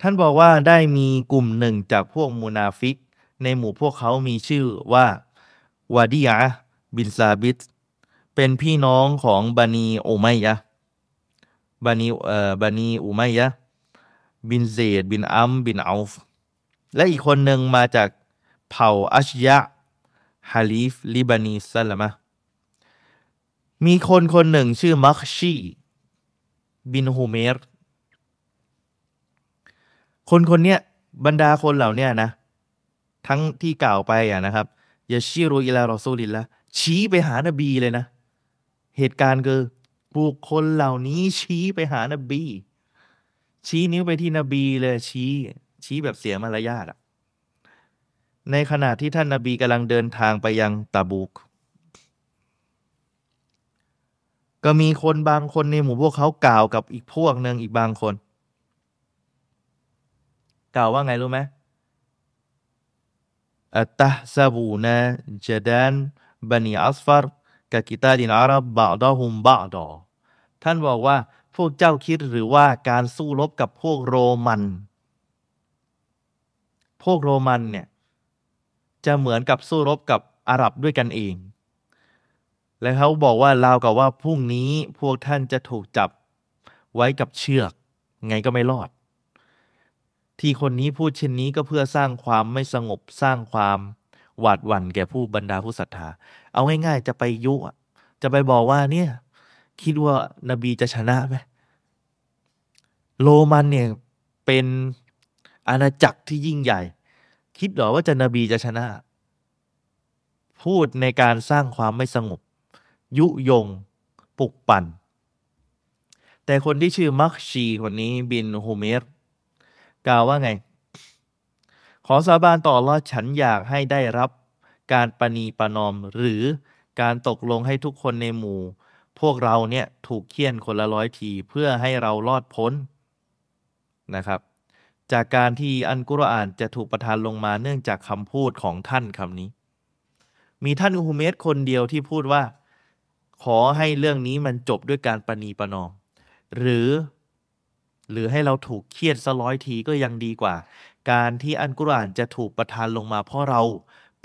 ท่านบอกว่าได้มีกลุ่มหนึ่งจากพวกมูนาฟิก ในหมู่พวกเขามีชื่อว่าวาดียะบินซาบิต เป็นพี่น้องของบานีอุมัยยะบานีเอ่อบานีอุมัยยะบินเซดบินอัมบินอัลฟและอีกคนหนึ่งมาจากเผ่าอัชยะฮาลิฟลิบานีซัลมะมีคนคนหนึ่งชื่อมักชีบินฮูเมรคนคนเนี้ยบรรดาคนเหล่านี้นะ ทั้งที่กล่าวไปอะนะครับยาชิรุอิลารอซูลินละชี้ไปหานบีเลยนะ เหตุการณ์คือบุคคลเหล่านี้ชี้ไปหานบี ชี้นิ้วไปที่นบีเลยชี้ ชี้แบบเสียมารยาทอะในขณะที่ท่านนาบีกำลังเดินทางไปยังตาบุกก็มีคนบางคนในหมู่พวกเขากล่าวกับอีกพวกหนึ่งอีกบางคน กล่าวว่าไงรู้ไหมอัตตะซาบูนะจดานบันีอัสฟาร์ กับกิตาดินอารับบาดอฮุมบาดอ ท่านบอกว่าพวกเจ้าคิดหรือว่าการสู้รบกับพวกโรมัน พวกโรมันเนี่ยจะเหมือนกับสู้รบกับอาหรับด้วยกันเอง และเขาบอกว่าลาวกับว่าพรุ่งนี้พวกท่านจะถูกจับไว้กับเชือก ไงก็ไม่รอด ที่คนนี้พูดเช่นนี้ก็เพื่อสร้างความไม่สงบสร้างความหวาดหวั่นแก่ผู้บรรดาผู้ศรัทธา เอาง่าย ๆ จะไปยุจะไปบอกว่าเนี่ย คิดว่านบีจะชนะไหมโรมันเนี่ยเป็นอาณาจักรที่ยิ่งใหญ่ คิดหรอว่าจะนบีจะชนะ พูดในการสร้างความไม่สงบ ยุยงปลุกปั่น แต่คนที่ชื่อมักชีคนนี้บินฮูเมรกล่าวว่าไง ขอสาบานต่อว่าฉันอยากให้ได้รับ การปณีประนอมหรือการตกลงให้ทุกคนในหมู่ พวกเราเนี่ยถูกเคี่ยนคนละร้อยทีเพื่อให้เรารอดพ้นนะครับ จากการที่อันกุรอานจะถูกประทานลงมาเนื่องจากคำพูดของท่านคำนี้ มีท่านอุฮุเมสคนเดียวที่พูดว่า ขอให้เรื่องนี้มันจบด้วยการปณีประนอม หรือ หรือให้เราถูกเคี่ยนสร้อยทีก็ยังดีกว่า การที่อันกุรอานจะถูกประทานลงมาเพราะเรา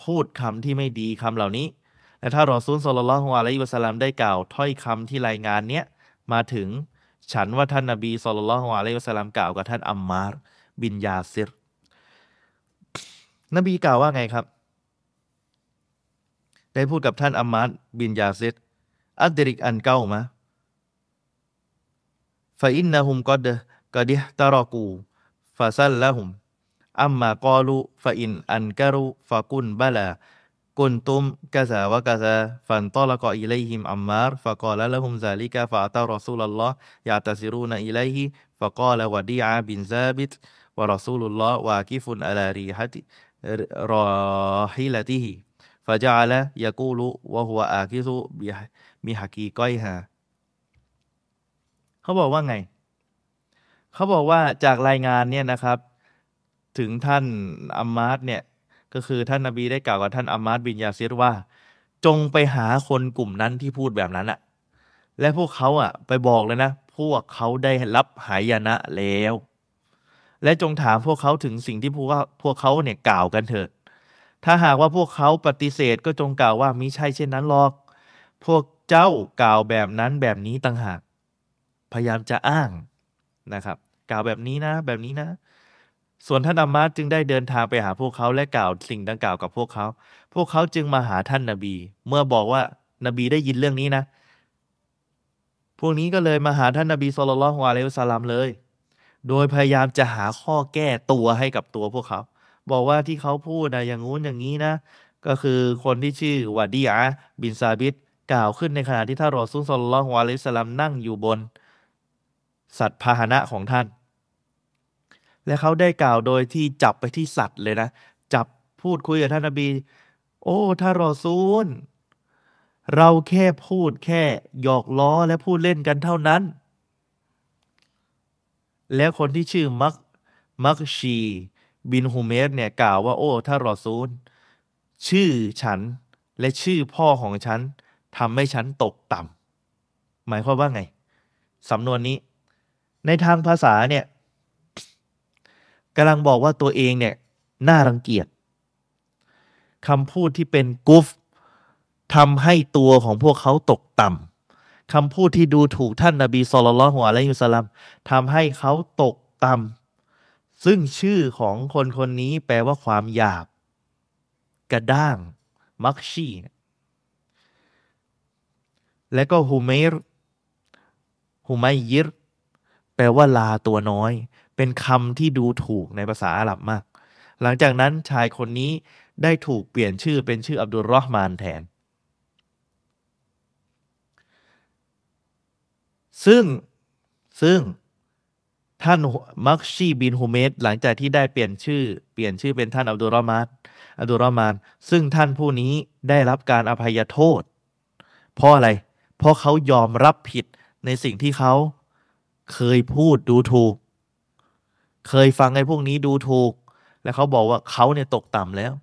พูดคำที่ไม่ดีคำเหล่านี้ และถ้ารอซูลสลลัลฮุอะลัยฮิวะสัลลัมได้กล่าวถ้อยคำที่รายงานเนี้ยมาถึงฉันว่าท่านนบีสลลัลฮุอะลัยฮิวะสัลลัมกล่าวกับท่านอัมมารบินยาซิรนบีกล่าวว่าไงครับ ได้พูดกับท่านอัมมารบินยาซิรอัดริกอันเก้ามาฟาอินนะฮุมกอดกอดิฮตารอกูฟาซัลละฮุม อัมมากอลูฟาอินอันกะรุฟากุนบะลา كنتم كذا وكذا فانطلق إليهم عمار فقال لهم ذلك فأتى رسول الله يعتذرون إليه فقال وديع بن ثابت ورسول الله واقف على ريحة راحلته فجعل يقول وهو آكث بحقيقيها เขาบอกว่าไง เขาบอกว่าจากรายงานเนี่ยนะครับ ถึงท่านอัมมาร์เนี่ยก็คือท่านนาบีได้กล่าวกับท่านอามาดบินยาซิรว่า จงไปหาคนกลุ่มนั้นที่พูดแบบนั้นอะและพวกเขาอะไปบอกเลยนะ พวกเขาได้รับหายนะแล้ว และจงถามพวกเขาถึงสิ่งที่พวกพวกเขาเนี่ยกล่าวกันเถิด ถ้าหากว่าพวกเขาปฏิเสธก็จงกล่าวว่ามิใช่เช่นนั้นหรอก พวกเจ้ากล่าวแบบนั้นแบบนี้ต่างหาก พยายามจะอ้างนะครับ กล่าวแบบนี้นะ แบบนี้นะ ส่วนท่านอามาจึงได้เดินทางไปหาพวกเขาและกล่าวสิ่งดังกล่าวกับพวกเขา พวกเขาจึงมาหาท่านนาบี เมื่อบอกว่านบีได้ยินเรื่องนี้นะ พวกนี้ก็เลยมาหาท่านนาบีสุลต่านละฮ์อะลัยฮิสลามเลย โดยพยายามจะหาข้อแก้ตัวให้กับตัวพวกเขา บอกว่าที่เขาพูดนะอย่างงู้นอย่างนี้นะ ก็คือคนที่ชื่อวาดีอาบินซาบิดกล่าวขึ้นในขณะที่ท่านรอซูลสุลต่านละฮ์อะลัยฮิสลามนั่งอยู่บน สัตว์พาหนะของท่าน และเขาได้กล่าวโดยที่จับไปที่สัตว์เลยนะ จับพูดคุยกับท่านนบี โอ้ท่านรอซูล เราแค่พูดแค่หยอกล้อและพูดเล่นกันเท่านั้น แล้วคนที่ชื่อมักมักชีบินฮูเมสเนี่ยกล่าวว่า โอ้ท่านรอซูล ชื่อฉันและชื่อพ่อของฉันทำให้ฉันตกต่ำหมายความว่าไง สำนวนนี้ ในทางภาษาเนี่ย กำลังบอกว่าตัวเองเนี่ยน่ารังเกียจคำพูดที่เป็นกุฟทำให้ตัวของพวกเขาตกต่ำคำพูดที่ดูถูกท่านนาบีสุลต่านหัวและยุสลัมทำให้เขาตกต่ำซึ่งชื่อของคนคนนี้แปลว่าความหยาบ กระด้าง มักชีและก็ฮูเมรฮูไมยิรแปลว่าลาตัวน้อย เป็นคำที่ดูถูกในภาษาอาหรับมาก หลังจากนั้นชายคนนี้ได้ถูกเปลี่ยนชื่อเป็นชื่ออับดุลรอฮ์มานแทน ซึ่งซึ่งท่านมักชีบินฮูเมตหลังจากที่ได้เปลี่ยนชื่อ เปลี่ยนชื่อเป็นท่านอับดุลรอมานอับดุลรอมาน ซึ่งท่านผู้นี้ได้รับการอภัยโทษ เพราะอะไร เพราะเขายอมรับผิดในสิ่งที่เขาเคยพูดดูถูก เคยฟังไอ้พวกนี้ดูถูก และเขาบอกว่าเขาเนี่ยตกต่ำแล้ว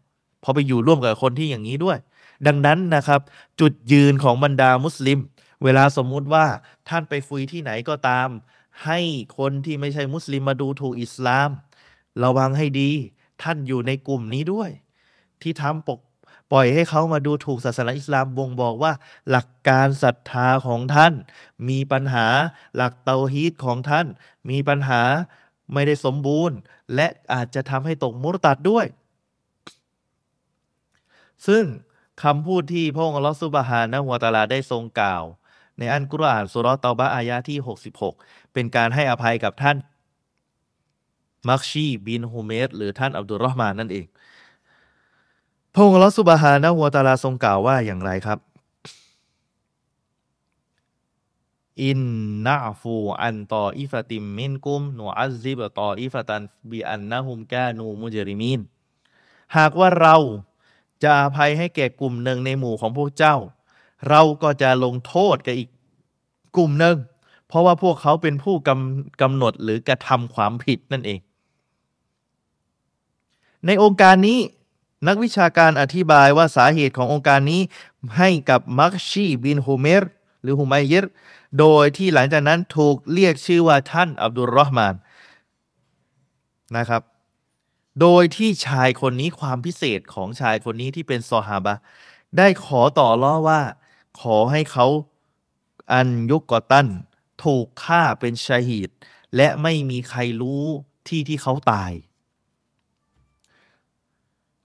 พอไปอยู่ร่วมกับคนที่อย่างนี้ด้วย ดังนั้นนะครับ จุดยืนของบรรดามุสลิม เวลาสมมุติว่าท่านไปฟุยที่ไหนก็ตาม ให้คนที่ไม่ใช่มุสลิมมาดูถูกอิสลาม ระวังให้ดี ท่านอยู่ในกลุ่มนี้ด้วย ที่ทำปกปล่อยให้เขามาดูถูกศาสนาอิสลามบ่งบอกว่า หลักการศรัทธาของท่าน มีปัญหาหลักเตาฮีตของท่าน มีปัญหา ไม่ได้สมบูรณ์ และอาจจะทำให้ตกมุรตัดด้วย ซึ่งคำพูดที่พระองค์ลอสุบฮานะหัวตาลาได้ทรงกล่าว ในอันกุรอานสุรตอบะอายะที่ 66 เป็นการให้อภัยกับท่านมักชีบินฮูเมสหรือท่านอับดุลรอฮ์มานนั่นเองพระองค์ลอสุบฮานะหัวตาลาทรงกล่าวว่าอย่างไรครับ อินนาฟูอันตออิฟติมมินกุมนูอัซิบตออิฟตันบีอันนะฮุมกานูมุจริมินหากว่าเราจะอภัยให้แก่กลุ่มหนึ่งในหมู่ของพวกเจ้า เราก็จะลงโทษกับอีกกลุ่มหนึ่งเพราะว่าพวกเขาเป็นผู้กำกำหนดหรือกระทำความผิดนั่นเอง ในองค์การนี้นักวิชาการอธิบายว่าสาเหตุขององค์การนี้ให้กับมักชีบินฮูเมรหรือฮุมัยยิร โดยที่หลังจากนั้นถูกเรียกชื่อว่าท่านอับดุลรอฮ์มานนะครับ โดยที่ชายคนนี้ความพิเศษของชายคนนี้ที่เป็นซอฮาบะได้ขอต่อร้อว่า ขอให้เขาอันยุกกอตัน ถูกฆ่าเป็นชาฮีดและไม่มีใครรู้ที่ที่เขาตาย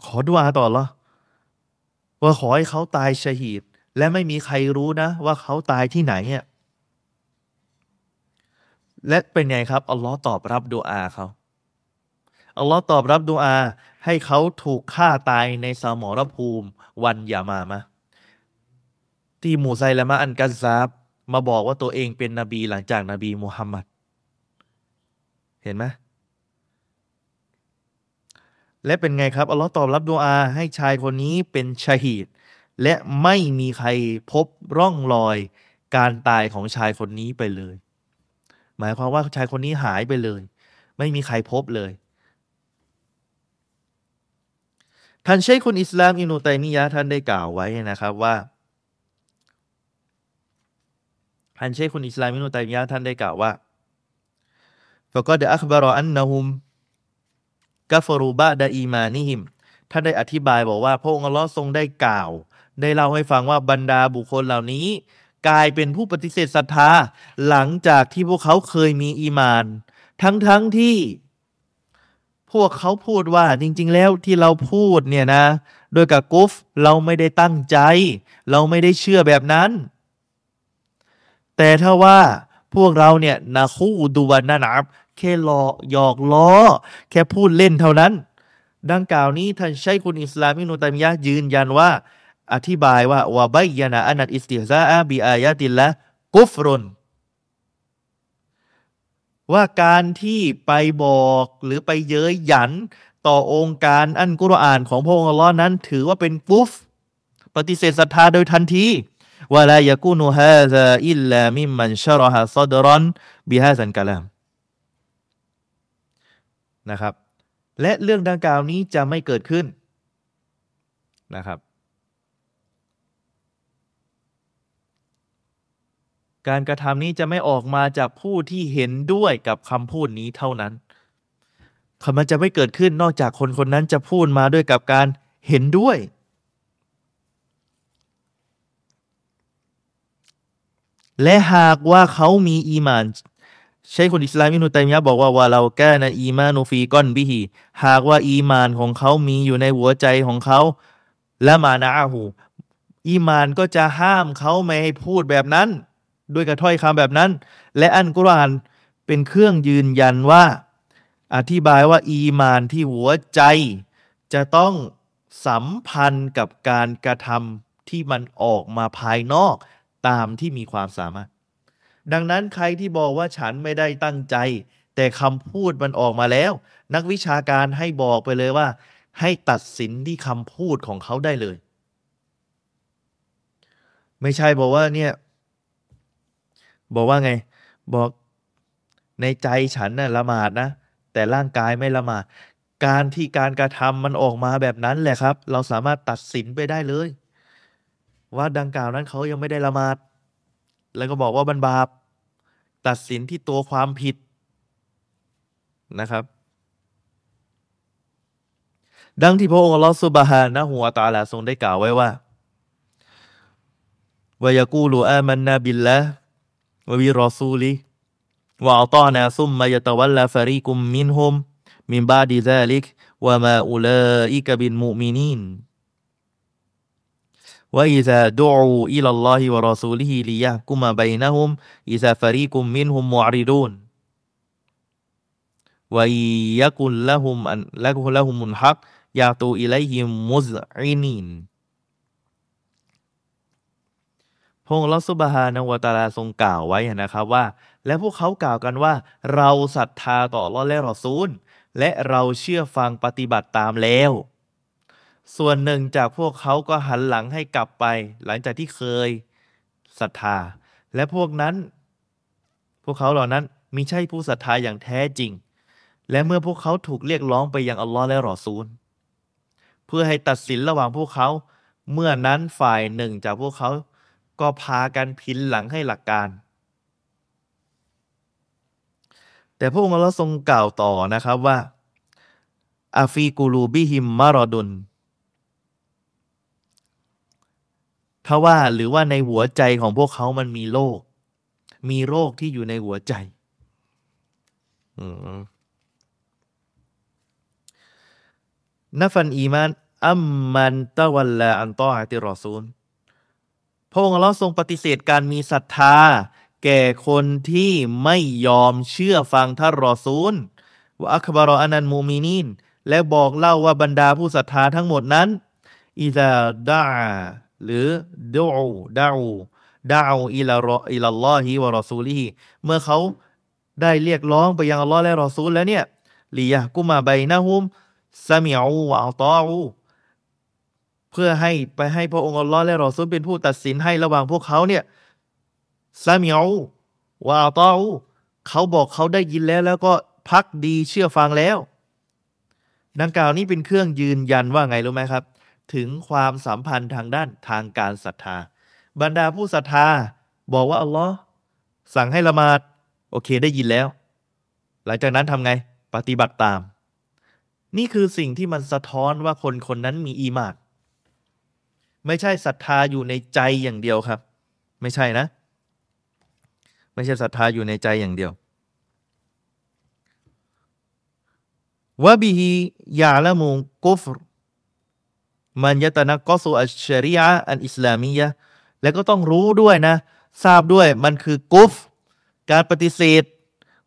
ขอดุอาต่อละว่าขอให้เขาตายชาฮีดและไม่มีใครรู้นะ ว่าเขาตายที่ไหนเนี่ย และเป็นไงครับ อัลลอฮ์ตอบรับดูอาเขาอัลลอฮ์ตอบรับดูอา ให้เขาถูกฆ่าตายในสมรภูมิวันยามามะที่มูไซละมะอันกัซซาบมาบอกว่าตัวเองเป็นนบีหลังจากนบีมุฮัมมัดเห็นไหมและเป็นไงครับอัลลอฮ์ตอบรับดูอา ให้ชายคนนี้เป็นชาฮีดและไม่มีใครพบร่องรอยการตายของชายคนนี้ไปเลย หมายความว่าชายคนนี้หายไปเลย ไม่มีใครพบเลยท่านเชคคนอิสลามอินูตัยมียะท่านได้กล่าวไว้นะครับว่าท่านเชคคนอิสลามอินูตัยมียะท่านได้กล่าวว่าฟะกอดอัคบารออันนะฮุมกัฟรูบะดาอีมานิฮิมท่านได้อธิบายบอกว่าพระองค์อัลลอฮ์ทรงได้กล่าว ได้เล่าให้ฟังว่าบรรดาบุคคลเหล่านี้ กลายเป็นผู้ปฏิเสธศรัทธาหลังจากที่พวกเขาเคยมีอีมาน ทั้งๆทที่ พวกเขาพูดว่าจริง ๆ แล้วที่เราพูดเนี่ยนะ โดยกับกุฟเราไม่ได้ตั้งใจ เราไม่ได้เชื่อแบบนั้น แต่ถ้าว่าพวกเราเนี่ยนาคูดูวันนานับแค่หลอกหยอกล้อ แค่พูดเล่นเท่านั้น ดังกล่าวนี้ท่านใช้คุณอิสลามิโนตัมยะยืนยันว่า อธิบายว่าวะบยานาอันัดอิสติซาอาบีอายติละกุฟรุนว่าการที่ไปบอกหรือไปเย้ยหยันต่อองค์การอันกุรอานของพระองค์อัลลอฮ์นั้นถือว่าเป็นกุฟ ปฏิเสธศรัทธาโดยทันทีวะลายกูนุฮาซาอิลลามิมันชรฮะซดรอนบิฮาซันกะลามนะครับ และเรื่องดังกล่าวนี้จะไม่เกิดขึ้นนะครับ การกระทำนี้จะไม่ออกมาจากผู้ที่เห็นด้วยกับคำพูดนี้เท่านั้นมันจะไม่เกิดขึ้นนอกจากคนคนนั้นจะพูดมาด้วยกับการเห็นด้วย และหากว่าเขามีอีมานใช่คนอิสลามอินุตัยมียะบอกว่าว่าเราแก้นะอีมานูฟีก้อนบิฮีหากว่าอีมานของเขามีอยู่ในหัวใจของเขาและมานาหูอีมานก็จะห้ามเขาไม่ให้พูดแบบนั้น ด้วยกระถ้อยคำแบบนั้น และอันกุรอานเป็นเครื่องยืนยันว่า อธิบายว่า อีมานที่หัวใจ จะต้องสัมพันธ์กับการกระทำที่มันออกมาภายนอกตามที่มีความสามารถ ดังนั้นใครที่บอกว่าฉันไม่ได้ตั้งใจ แต่คำพูดมันออกมาแล้ว นักวิชาการให้บอกไปเลยว่า ให้ตัดสินที่คำพูดของเขาได้เลย ไม่ใช่บอกว่าเนี่ย บอกว่าไง บอกในใจฉันน่ะละหมาดนะ แต่ร่างกายไม่ละหมาด การที่การกระทำมันออกมาแบบนั้นแหละครับ เราสามารถตัดสินไปได้เลย ว่าดังกล่าวนั้นเขายังไม่ได้ละหมาด แล้วก็บอกว่าบันบาป ตัดสินที่ตัวความผิดนะครับ ดังที่พระองค์ลอสุบฮานะหัวตาลาทรงได้กล่าวไว้ว่าวายกูลูอามันนาบิลละ وبرسوله وأطعنا ثم يتولى فريق منهم من بعد ذلك وما أولئك بالمؤمنين. وإذا دعوا إلى الله ورسوله ليحكم بينهم إذا فريق منهم معرضون. وإن يكن لهم أن لهم الحق يعطوا إليهم مذعنين. พงศ์ลอสุบฮานวตาลาทรงกล่าวไว้นะครับว่า และพวกเขากล่าวกันว่า เราศรัทธาต่อรอและรอซูล และเราเชื่อฟังปฏิบัติตามแล้ว ส่วนหนึ่งจากพวกเขาก็หันหลังให้กลับไป หลังจากที่เคยศรัทธา และพวกนั้น พวกเขาเหล่านั้นมิใช่ผู้ศรัทธาอย่างแท้จริง และเมื่อพวกเขาถูกเรียกร้องไปยังอัลลอฮ์และรอซูล เพื่อให้ตัดสินระหว่างพวกเขา เมื่อนั้นฝ่ายหนึ่งจากพวกเขา ก็พากันพินหลังให้หลักการ แต่พระองค์อัลลอฮ์ทรงกล่าวต่อนะครับว่าอาฟีกูลูบิฮิมมารอดุนทว่าหรือว่าในหัวใจของพวกเขามันมีโรค มีโรคที่อยู่ในหัวใจนัฟันอีมานอัมมันตะวันละอันตออาติรอซูล พระองค์เราทรงปฏิเสธการมีศรัทธา แก่คนที่ไม่ยอมเชื่อฟังท่านรอซูลว่าอัคบารออานันมูมินินและบอกเล่าว่าบรรดาผู้ศรัทธาทั้งหมดนั้นอิซาดาหรือดูดาอูดาอูอิลารออิลลอฮิวะรอซูลีเมื่อเขาได้เรียกร้องไปยังอัลลอฮ์และรอซูลแล้วเนี่ยลียะกุมาไบนะฮุมซามิอูวะอัตออู เพื่อให้ไปให้พระองค์อัลลอฮ์และรอซูลเป็นผู้ตัดสินให้ระหว่างพวกเขาเนี่ยซามิอูวะอัตออูเขาบอกเขาได้ยินแล้ว แล้วก็พักดีเชื่อฟังแล้ว ดังกล่าวนี้เป็นเครื่องยืนยันว่าไงรู้ไหมครับ ถึงความสัมพันธ์ทางด้านทางการศรัทธา บรรดาผู้ศรัทธาบอกว่าอัลลอฮ์สั่งให้ละหมาดโอเคได้ยินแล้ว หลังจากนั้นทำไงปฏิบัติตาม นี่คือสิ่งที่มันสะท้อนว่าคนคนนั้นมีอีมาน ไม่ใช่ศรัทธาอยู่ในใจอย่างเดียวครับ ไม่ใช่นะ ไม่ใช่ศรัทธาอยู่ในใจอย่างเดียววะบิฮิยาละมุกุฟรมันยตนะกอสุอัชชริยะอันอิสลามียะแล้วก็ต้องรู้ด้วยนะ ทราบด้วยมันคือกุฟ การปฏิเสธ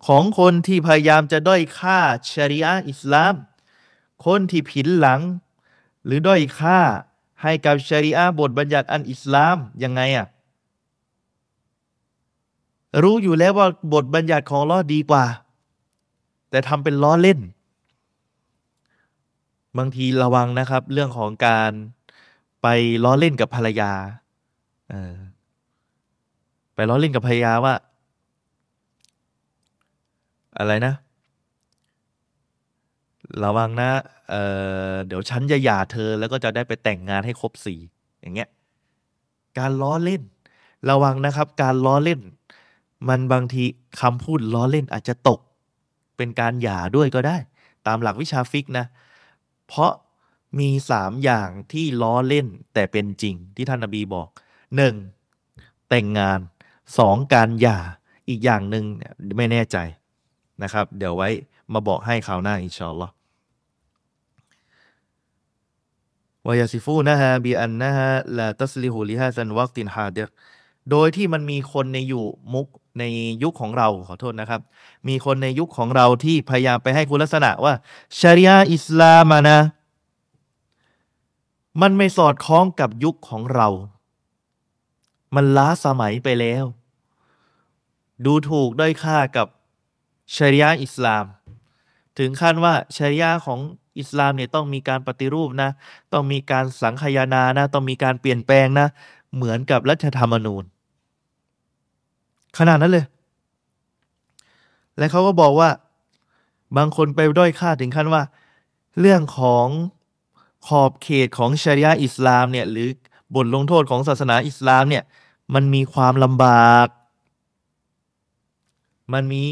ของคนที่พยายามจะด้อยค่าชริยะอิสลาม คนที่ผินหลัง หรือด้อยค่า ให้กับชริยะบทบัญญัติอันอิสลามยังไงอะรู้อยู่แล้วว่าบทบัญญัติของล้อดีกว่า แต่ทำเป็นล้อเล่น บางทีระวังนะครับ เรื่องของการไปล้อเล่นกับภรรยาไปล้อเล่นกับภรรยาว่า อะไรนะ ระวังนะ เออเดี๋ยวฉันจะหย่าเธอแล้วก็จะได้ไปแต่งงานให้ครบสี่อย่างเงี้ย การล้อเล่น ระวังนะครับ การล้อเล่น มันบางทีคำพูดล้อเล่นอาจจะตก เป็นการหย่าด้วยก็ได้ ตามหลักวิชาฟิกนะ เพราะมีสามอย่างที่ล้อเล่นแต่เป็นจริงที่ท่านนบีบอกหนึ่งแต่งงานสองการหย่าอีกอย่างหนึ่งไม่แน่ใจนะครับ เดี๋ยวไว้มาบอกให้คราวหน้าอินชาอัลลอฮ์ วายาซิฟูนะฮะบีอันนะฮะลาตัสลิฮูลิฮะซันวักตินฮาเดโดยที่มันมีคนในอยู่มุกในยุคของเราขอโทษนะครับ มีคนในยุคของเราที่พยายามไปให้คุณลักษณะว่าชาริยาอิสลามนะ มันไม่สอดคล้องกับยุคของเรา มันล้าสมัยไปแล้ว ดูถูกด้อยค่ากับชาริยาอิสลาม ถึงขั้นว่าชาริยาของ อิสลามเนี่ยต้องมีการปฏิรูปนะ ต้องมีการสังคายนานะ ต้องมีการเปลี่ยนแปลงนะ เหมือนกับรัฐธรรมนูญ ขนาดนั้นเลย และเขาก็บอกว่า บางคนไปด้อยค่าถึงขั้นว่า เรื่องของขอบเขตของชริยะอิสลามเนี่ยหรือบทลงโทษของศาสนาอิสลามเนี่ยมันมีความลำบาก มันมี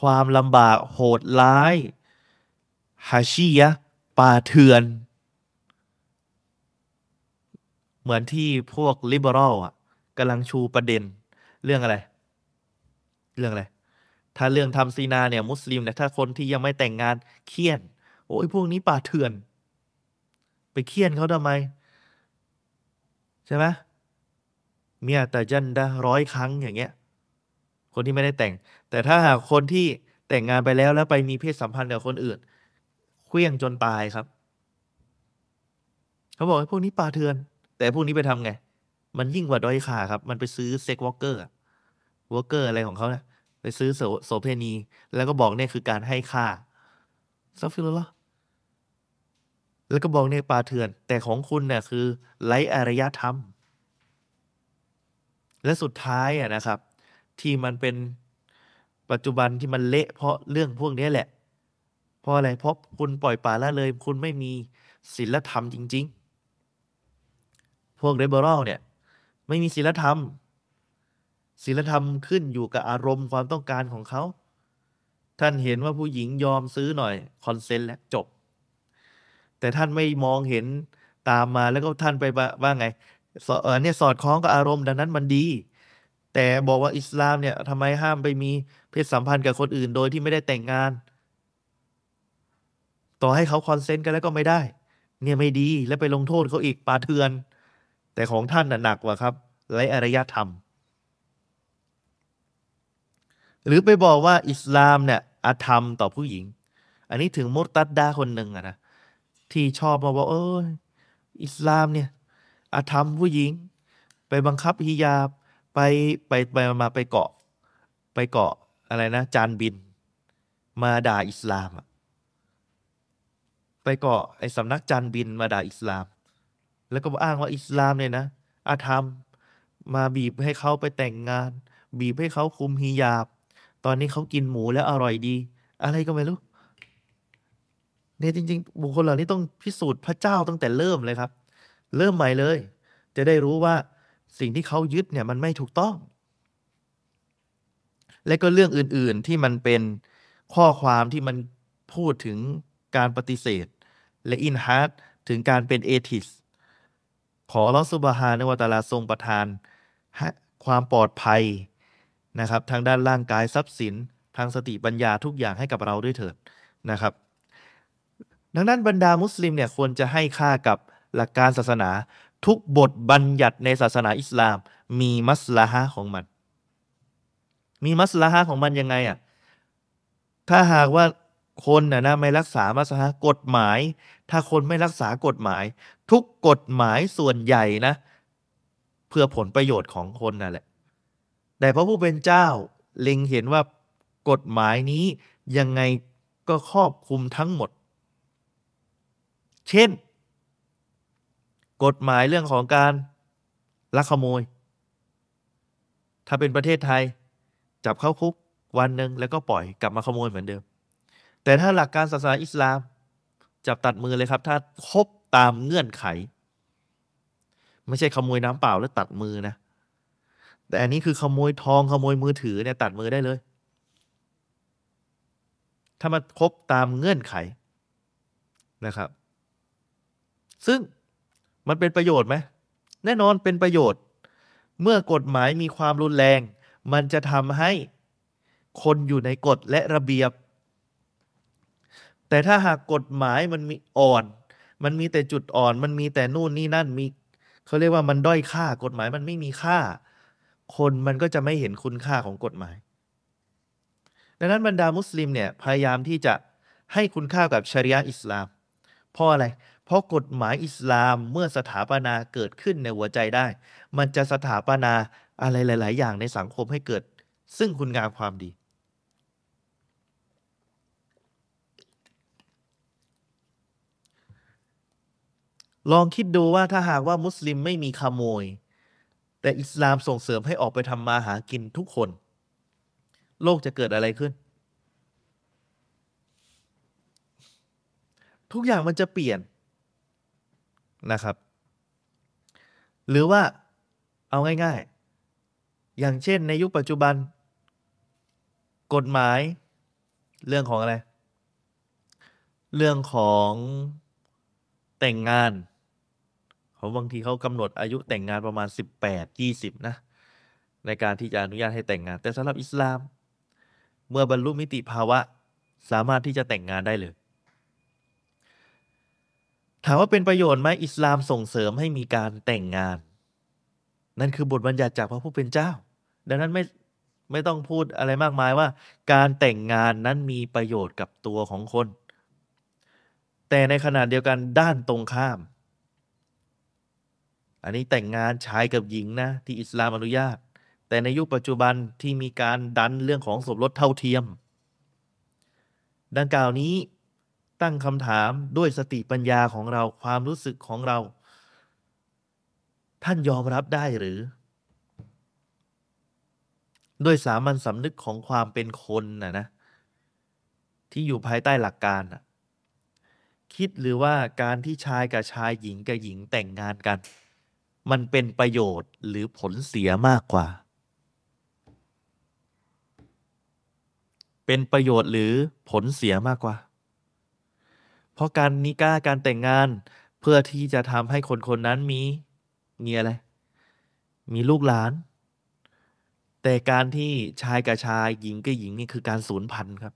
ความลำบากโหดร้าย ฮาชียะป่าเถื่อน เหมือนที่พวกลิเบอรัลอะกำลังชูประเด็นเรื่องอะไร เรื่องอะไร ถ้าเรื่องทำซีนาเนี่ย มุสลิมเนี่ยถ้าคนที่ยังไม่แต่งงานเคี่ยน โอ้ยพวกนี้ป่าเถื่อน ไปเคี่ยนเขาทำไม ใช่ไหมเมียแต่จันดาร้อยครั้งอย่างเงี้ย คนที่ไม่ได้แต่ง แต่ถ้าหากคนที่แต่งงานไปแล้วแล้วไปมีเพศสัมพันธ์กับคนอื่น เคลี้ยงจนตายครับ เขาบอกว่าพวกนี้ป่าเถื่อน แต่พวกนี้ไปทำไง มันยิ่งกว่าด้อยค่าครับ มันไปซื้อ sex worker worker อะไรของเขาเนี่ยไปซื้อโสเพณี แล้วก็บอกเนี่ยคือการให้ค่าأستغفر اللهแล้วก็บอกเนี่ยป่าเถื่อน แต่ของคุณเนี่ยคือไร้อารยธรรม และสุดท้ายอะนะครับ ที่มันเป็นปัจจุบันที่มันเละเพราะเรื่องพวกนี้แหละ เพราะอะไร เพราะคุณปล่อยป่าละเลย คุณไม่มีศีลธรรมจริง ๆ พวกเรเบอรัลเนี่ย ไม่มีศีลธรรม ศีลธรรมขึ้นอยู่กับอารมณ์ความต้องการของเขา ท่านเห็นว่าผู้หญิงยอมซื้อหน่อย consent แล้วจบ แต่ท่านไม่มองเห็นตามมาแล้วก็ท่านไปว่าไงเออเนี่ยสอดคล้องกับอารมณ์ดังนั้นมันดี แต่บอกว่าอิสลามเนี่ยทำไมห้ามไปมีเพศสัมพันธ์กับคนอื่นโดยที่ไม่ได้แต่งงาน ต่อให้เขา consent กันแล้วก็ไม่ได้ เนี่ยไม่ดีแล้วไปลงโทษเขาอีกป่าเถื่อน แต่ของท่านน่ะหนักกว่าครับไร้อารยธรรม หรือไปบอกว่าอิสลามเนี่ยอาธรรมต่อผู้หญิง อันนี้ถึงมุตตัดดาคนหนึ่งอะนะที่ชอบมาบอกเอออิสลามเนี่ยอาธรรมผู้หญิง ไปบังคับฮิญาบไปไปไปมาไปเกาะ ไปเกาะอะไรนะ จานบิน มาด่าอิสลามอะ ไปเกาะไอ้สำนักจานบินมาด่าอิสลาม แล้วก็อ้างว่าอิสลามเนี่ยนะอาธรรมมาบีบให้เขาไปแต่งงาน บีบให้เขาคุมฮิญาบ ตอนนี้เขากินหมูแล้วอร่อยดี อะไรก็ไม่รู้เนี่ยจริง ๆ บุคคลเหล่านี้ต้องพิสูจน์พระเจ้าตั้งแต่เริ่มเลยครับ เริ่มใหม่เลย จะได้รู้ว่าสิ่งที่เขายึดเนี่ยมันไม่ถูกต้อง และก็เรื่องอื่นๆที่มันเป็นข้อความที่มันพูดถึงการปฏิเสธ และإلحادถึงการเป็น atheist ขออัลลอฮ์ سبحانه وتعالىทรงประทาน ความปลอดภัยนะครับทางด้านร่างกายทรัพย์สิน ทางสติปัญญาทุกอย่างให้กับเราด้วยเถิดนะครับ ดังนั้นบรรดามุสลิมเนี่ยควรจะให้ค่ากับหลักการศาสนา ทุกบทบัญญัติในศาสนาอิสลาม มีمصلحةของมัน มีمصلحةของมันยังไงอะถ้าหากว่า คนน่ะนะไม่รักษามัสลาฮะห์กฎหมาย ถ้าคนไม่รักษากฎหมาย ทุกกฎหมายส่วนใหญ่นะ เพื่อผลประโยชน์ของคนนั่นแหละ แต่พระผู้เป็นเจ้าเล็งเห็นว่ากฎหมายนี้ยังไงก็ครอบคลุมทั้งหมด เช่น กฎหมายเรื่องของการลักขโมย ถ้าเป็นประเทศไทย จับเข้าคุกวันหนึ่งแล้วก็ปล่อยกลับมาขโมยเหมือนเดิม แต่ถ้าหลักการศาสนาอิสลาม จับตัดมือเลยครับ ถ้าครบตามเงื่อนไข ไม่ใช่ขโมยน้ำเปล่าแล้วตัดมือนะ แต่อันนี้คือขโมยทองขโมยมือถือเนี่ยตัดมือได้เลย ถ้ามันครบตามเงื่อนไขนะครับ ซึ่งมันเป็นประโยชน์ไหมแน่นอนเป็นประโยชน์ เมื่อกฎหมายมีความรุนแรง มันจะทำให้คนอยู่ในกฎและระเบียบ แต่ถ้าหากกฎหมายมันมีอ่อน มันมีแต่จุดอ่อน มันมีแต่นู่นนี่นั่นมีเขาเรียกว่ามันด้อยค่ากฎหมายมันไม่มีค่า คนมันก็จะไม่เห็นคุณค่าของกฎหมาย ดังนั้นบรรดามุสลิมเนี่ยพยายามที่จะให้คุณค่ากับชริยะอิสลาม เพราะอะไร เพราะกฎหมายอิสลามเมื่อสถาปนาเกิดขึ้นในหัวใจได้ มันจะสถาปนาอะไรหลาย ๆ อย่างในสังคมให้เกิด ซึ่งคุณงามความดี ลองคิดดูว่าถ้าหากว่ามุสลิมไม่มีขโมย แต่อิสลามส่งเสริมให้ออกไปทำมาหากินทุกคน โลกจะเกิดอะไรขึ้น ทุกอย่างมันจะเปลี่ยนนะครับ หรือว่าเอาง่าย ๆ อย่างเช่นในยุคปัจจุบัน กฎหมาย เรื่องของอะไร เรื่องของแต่งงาน เขาบางทีเขากำหนดอายุแต่งงานประมาณ 18 20 นะ ในการที่จะอนุญาตให้แต่งงาน แต่สำหรับอิสลาม เมื่อบรรลุมิติภาวะสามารถที่จะแต่งงานได้เลย ถามว่าเป็นประโยชน์ไหมอิสลามส่งเสริมให้มีการแต่งงาน นั่นคือบทบัญญัติจากพระผู้เป็นเจ้า ดังนั้นไม่ไม่ต้องพูดอะไรมากมายว่า การแต่งงานนั้นมีประโยชน์กับตัวของคน แต่ในขณะเดียวกันด้านตรงข้าม อันนี้แต่งงานชายกับหญิงนะ ที่อิสลามอนุญาต แต่ในยุคปัจจุบันที่มีการดันเรื่องของสมรสเท่าเทียม ดังกล่าวนี้ตั้งคำถามด้วยสติปัญญาของเราความรู้สึกของเรา ท่านยอมรับได้หรือ ด้วยสามัญสำนึกของความเป็นคนนะนะ ที่อยู่ภายใต้หลักการนะคิดหรือว่าการที่ชายกับชายหญิงกับหญิงแต่งงานกัน มันเป็นประโยชน์หรือผลเสียมากกว่า เป็นประโยชน์หรือผลเสียมากกว่า เพราะการนิก้าการแต่งงานเพื่อที่จะทำให้คนคนนั้นมีมีอะไร มีลูกหลาน แต่การที่ชายกับชายหญิงกับหญิงนี่คือการสูญพันธุ์ครับ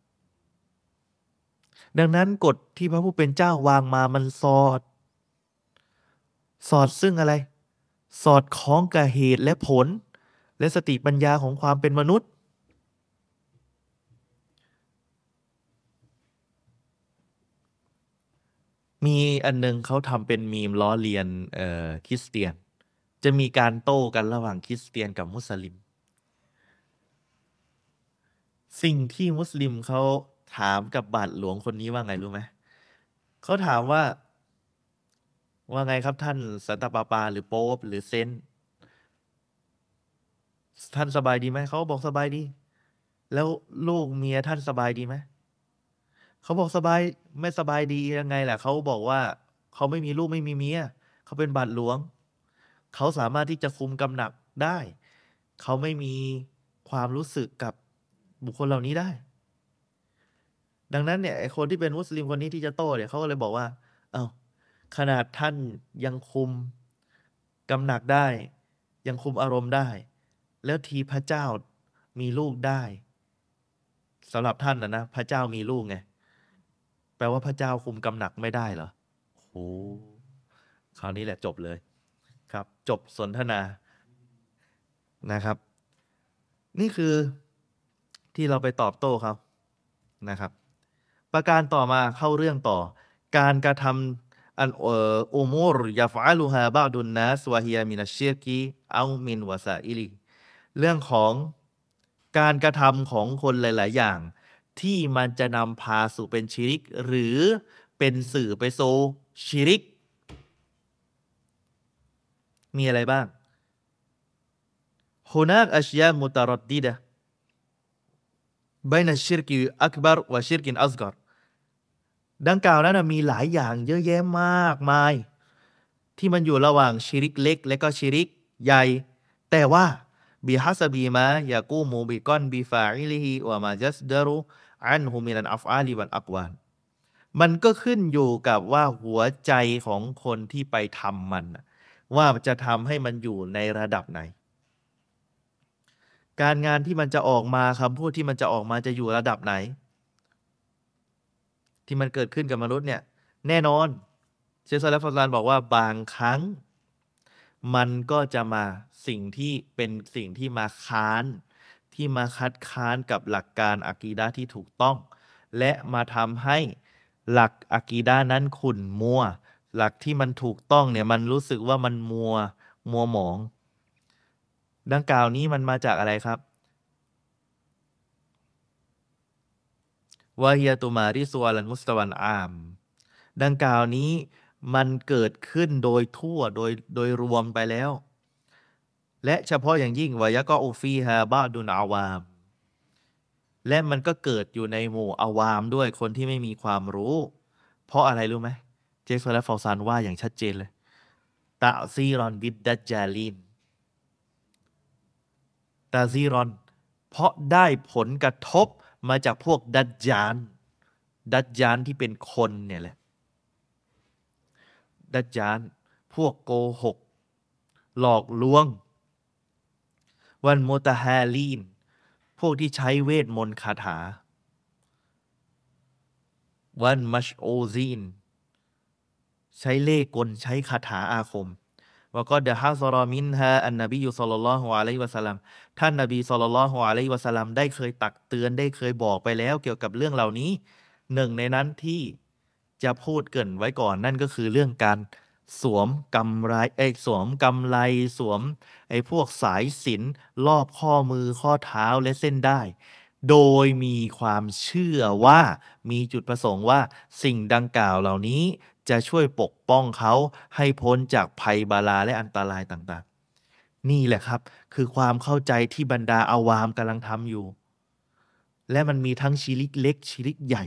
ดังนั้นกฎที่พระผู้เป็นเจ้าวางมามันสอด สอดซึ่งอะไร สอดคล้องกับเหตุและผล และสติปัญญาของความเป็นมนุษย์ มีอันหนึงเขาทำเป็นมีมล้อเลียนเอ่อคริสเตียน จะมีการโต้กันระหว่างคริสเตียนกับมุสลิม สิ่งที่มุสลิมเขาถามกับบาทหลวงคนนี้ว่าไงรู้ไหมเขาถามว่า ว่าไงครับท่านสันตะปาปาหรือโป๊ปหรือเซนต์ท่านสบายดีไหมเขาบอกสบายดี แล้วลูกเมียท่านสบายดีไหมเขาบอกสบายไม่สบายดียังไงแหละเขาบอกว่าเขาไม่มีลูกไม่มีเมียเขาเป็นบาทหลวง เขาสามารถที่จะคุมกำหนักได้ เขาไม่มีความรู้สึกกับบุคคลเหล่านี้ได้ ดังนั้นเนี่ยไอคนที่เป็นมุสลิมคนนี้ที่จะโต้เนี่ยเขาก็เลยบอกว่า เอา้า ขนาดท่านยังคุมกำหนักได้ ยังคุมอารมณ์ได้ แล้วทีพระเจ้ามีลูกได้สำหรับท่านนะนะพระเจ้ามีลูกไงแปลว่าพระเจ้าคุมกำหนักไม่ได้เหรอโอ้คราวนี้แหละจบเลย ครับ จบสนทนานะครับ นี่คือที่เราไปตอบโต้เขานะครับ ประการต่อมาเข้าเรื่องต่อ การกระทำ อันอุมูรยาฟาลูฮาบาดุนนัสวาฮิยามินาเชียกีเอามนวาซาอิลีเรื่องของการกระทำของคนหลาย ๆ อย่าง ที่มันจะนำพาสู่เป็นชิริก หรือเป็นสื่อไปโซชิริก มีอะไรบ้างฮุนักอาชยามุตารดดีดะบนชิรกิอักบารวะชิรกินอัซกร ดังกล่าวนั้นมีหลายอย่างเยอะแยะมากมาย ที่มันอยู่ระหว่างชิริกเล็ก และก็ชิริกใหญ่ แต่ว่าบิฮัสบีมายากูมูบิกอนบิฟาอิลิฮิวะมาจัสดารุอันฮุมินันอัฟอาลีวันอักวานมันก็ขึ้นอยู่กับว่าหัวใจของคนที่ไปทำมัน ว่าจะทำให้มันอยู่ในระดับไหน การงานที่มันจะออกมาคำพูดที่มันจะออกมาจะอยู่ระดับไหน ที่มันเกิดขึ้นกับมนุษย์เนี่ยแน่นอนเชฟซาลฟฟลานบอกว่าบางครั้ง มันก็จะมาสิ่งที่เป็นสิ่งที่มาค้าน ที่มาคัดค้านกับหลักการอากีดะห์ที่ถูกต้อง และมาทำให้หลักอากีดะห์นั้นขุ่นมัว หลักที่มันถูกต้องเนี่ยมันรู้สึกว่ามันมัวมัวหมอง ดังกล่าวนี้มันมาจากอะไรครับ วาฮียตุมาริสวาลันมุสตะวันอาม ดังกล่าวนี้มันเกิดขึ้นโดยทั่วโดยโดยรวมไปแล้ว และเฉพาะอย่างยิ่งวายะก็อูฟีฮาบาดุนอาวาม และมันก็เกิดอยู่ในหมู่อาวามด้วยคนที่ไม่มีความรู้ เพราะอะไรรู้ไหมเจคและฟอลซานว่าอย่างชัดเจนเลยตาซีรอนบิดดัจจาลินตาซีรอน เพราะได้ผลกระทบ มาจากพวกดัจจาน ดัจจานที่เป็นคนเนี่ยแหละ ดัจจาน พวกโกหก หลอกลวง วันโมตาฮาลีน พวกที่ใช้เวทมนต์คาถา วันมัชโอซีน ใช้เล่กล ใช้คาถาอาคม ว่าก็เดฮะซอรอมินฮะอันนบีอยู่สัลลัลฮุอะลัยวะสัลลัมท่านนบีสัลลัลลฮุอะลัยวะสัลลัมได้เคยตักเตือนได้เคยบอกไปแล้วเกี่ยวกับเรื่องเหล่านี้หนึ่งในนั้นที่จะพูดเกินไว้ก่อนนั่นก็คือเรื่องการสวมกำไรไอ้สวมกำไรสวมไอ้พวกสายสินรอบข้อมือข้อเท้าและเส้นได้ โดยมีความเชื่อว่ามีจุดประสงค์ว่าสิ่งดังกล่าวเหล่านี้ จะช่วยปกป้องเขาให้พ้นจากภัยบาลาและอันตรายต่างๆ นี่แหละครับ คือความเข้าใจที่บรรดาอาวามกำลังทำอยู่ และมันมีทั้งชิริกเล็กชิริกใหญ่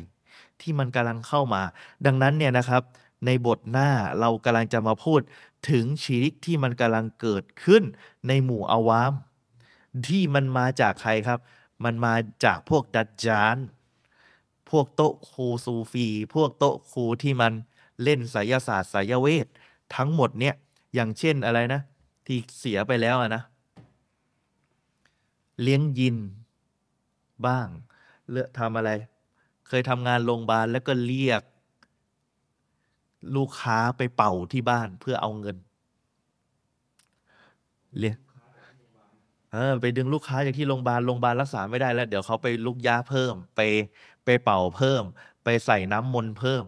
ที่มันกำลังเข้ามา ดังนั้นเนี่ยนะครับ ในบทหน้าเรากำลังจะมาพูดถึงชิริกที่มันกำลังเกิดขึ้นในหมู่อาวาม ที่มันมาจากใครครับ มันมาจากพวกดัจจานพวกโตคูซูฟี พวกโตคูที่มัน เล่นไสยศาสตร์ไสยเวท ทั้งหมดเนี่ยอย่างเช่นอะไรนะ ที่เสียไปแล้วอะนะ เลี้ยงยินบ้างเลือกทำอะไร เคยทำงานโรงพยาบาลแล้วก็เรียก ลูกค้าไปเป่าที่บ้านเพื่อเอาเงินเรียกเออไปดึงลูกค้าจากที่โรงพยาบาลโรงพยาบาลรักษาไม่ได้แล้ว เดี๋ยวเขาไปลุกยาเพิ่ม ไปไปเป่าเพิ่ม ไปใส่น้ำมนต์เพิ่ม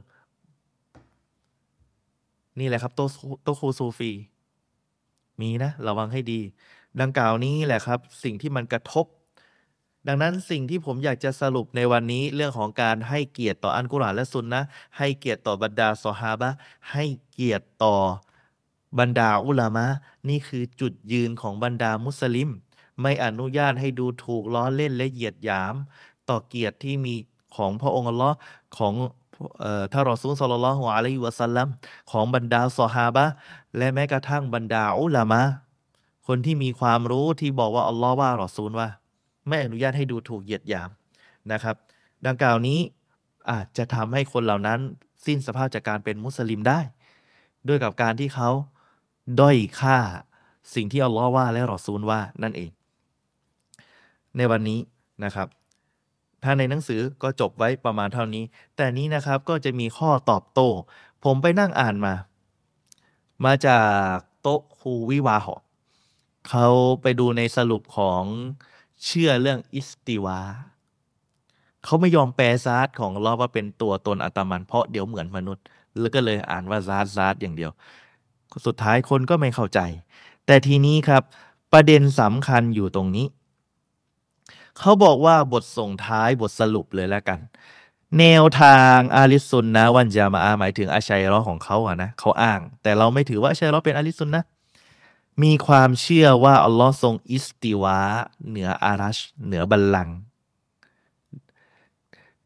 นี่แหละครับโตะโตะครูซูฟี มีนะ ระวังให้ดี ดังกล่าวนี้แหละครับ สิ่งที่มันกระทบ ดังนั้นสิ่งที่ผมอยากจะสรุปในวันนี้เรื่องของการให้เกียรติต่ออันกุรอานและซุนนะให้เกียรติต่อบรรดาซอฮาบะให้เกียรติต่อบรรดาอุลามะนี่คือจุดยืนของบรรดามุสลิม ไม่อนุญาตให้ดูถูกล้อเล่นและเหยียดหยาม ต่อเกียรติที่มีของพระองค์อัลลอฮ์ของ เอ่อท่านรอซูลศ็อลลัลลอฮุอะลัยฮิวะซัลลัมของบรรดาซอฮาบะและแม้กระทั่งบรรดาอุลามะคนที่มีความรู้ที่บอกว่าอัลลอฮ์ว่ารอซูลว่า ไม่อนุญาตให้ดูถูกเหยียดหยามนะครับ ดังกล่าวนี้อาจจะทำให้คนเหล่านั้นสิ้นสภาพจากการเป็นมุสลิมได้ ด้วยกับการที่เขาด้อยค่าสิ่งที่อัลลอฮ์ว่าและรอซูลว่านั่นเอง ในวันนี้นะครับ ถ้าในหนังสือก็จบไว้ประมาณเท่านี้ แต่นี้นะครับก็จะมีข้อตอบโต้ ผมไปนั่งอ่านมา มาจากโต๊ะครูวิวาหอเขาไปดูในสรุปของเชื่อเรื่องاستواءเขาไม่ยอมแปลذات ของอัลลอฮ์ว่าเป็นตัวตนอัตมันเพราะเดี๋ยวเหมือนมนุษย์ แล้วก็เลยอ่านว่าซาร์ซาร์อย่างเดียว สุดท้ายคนก็ไม่เข้าใจ แต่ทีนี้ครับ ประเด็นสำคัญอยู่ตรงนี้ เขาบอกว่าบทส่งท้ายบทสรุปเลยแล้วกัน แนวทางأهل السنة والجماعةหมายถึงอาชัยร้อของเขาอะนะเขาอ้าง แต่เราไม่ถือว่าอาชัยร้อเป็นأهل السنةมีความเชื่อว่าอัลลอฮ์ทรงاستواءเหนือعرش เหนือบัลลังก์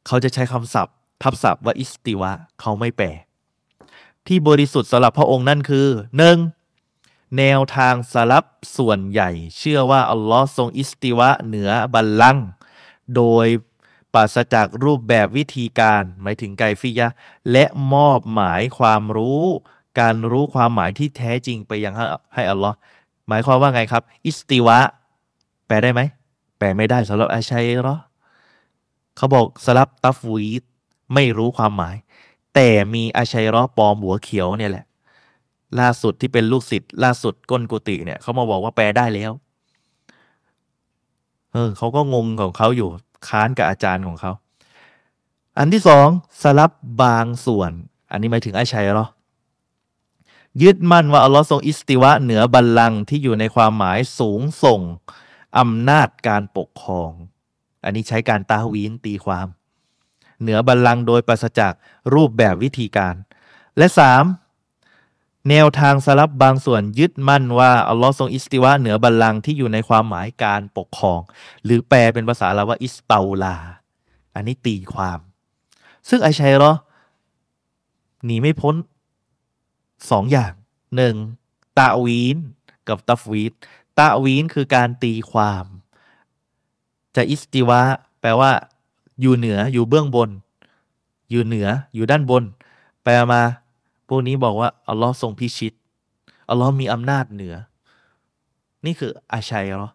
เขาจะใช้คำศัพท์ ทับศัพท์ว่าاستواءเขาไม่แปลที่บริสุทธิ์สำหรับพระองค์นั่นคือหนึ่ง แนวทางสลับส่วนใหญ่ เชื่อว่า อัลลอฮ์ทรงอิสติวะเหนือบัลลังก์โดยปราศจากรูปแบบวิธีการ หมายถึงไกฟิยะ และมอบหมายความรู้ การรู้ความหมายที่แท้จริงไปยังให้อัลลอฮ์หมายความว่าไงครับ อิสติวะ แปลได้ไหม แปลไม่ได้สำหรับอาชัยหรอเขาบอกสลับตัฟวีดไม่รู้ความหมาย แต่มีอาชัยรอปลอมหัวเขียวเนี่ยแหละ ล่าสุดที่เป็นลูกศิษย์ล่าสุดก้นกุฏิเนี่ยเขามาบอกว่าแปลได้แล้ว เออเขาก็งงของเขาอยู่ค้านกับอาจารย์ของเขา อันที่สองสลับบางส่วน อันนี้หมายถึงไอาชัยหรอยึดมั่นว่าอัลลอฮ์ทรงอิสติวะเหนือบัลลังก์ที่อยู่ในความหมายสูงส่งอำนาจการปกครอง อันนี้ใช้การตาวีนตีความ เหนือบัลลังก์โดยปราศจากรูปแบบวิธีการ และสาม แนวทางสลับบางส่วนยึดมั่นว่าอัลลอฮ์ทรงอิสติวะเหนือบัลลังก์ที่อยู่ในความหมายการปกครอง หรือแปลเป็นภาษาเราว่าอิสตาลา อันนี้ตีความ ซึ่งไอชัยรอหนีไม่พ้นสองอย่างหนึ่งตาวีนกับตัฟวีดตาวีนคือการตีความ จะอิสติวะแปลว่า อยู่เหนืออยู่เบื้องบน อยู่เหนืออยู่ด้านบน แปลมา พวกนี้บอกว่าอัลลอฮ์ทรงพิชิต อัลลอฮ์มีอำนาจเหนือ นี่คืออาชัยเหรอ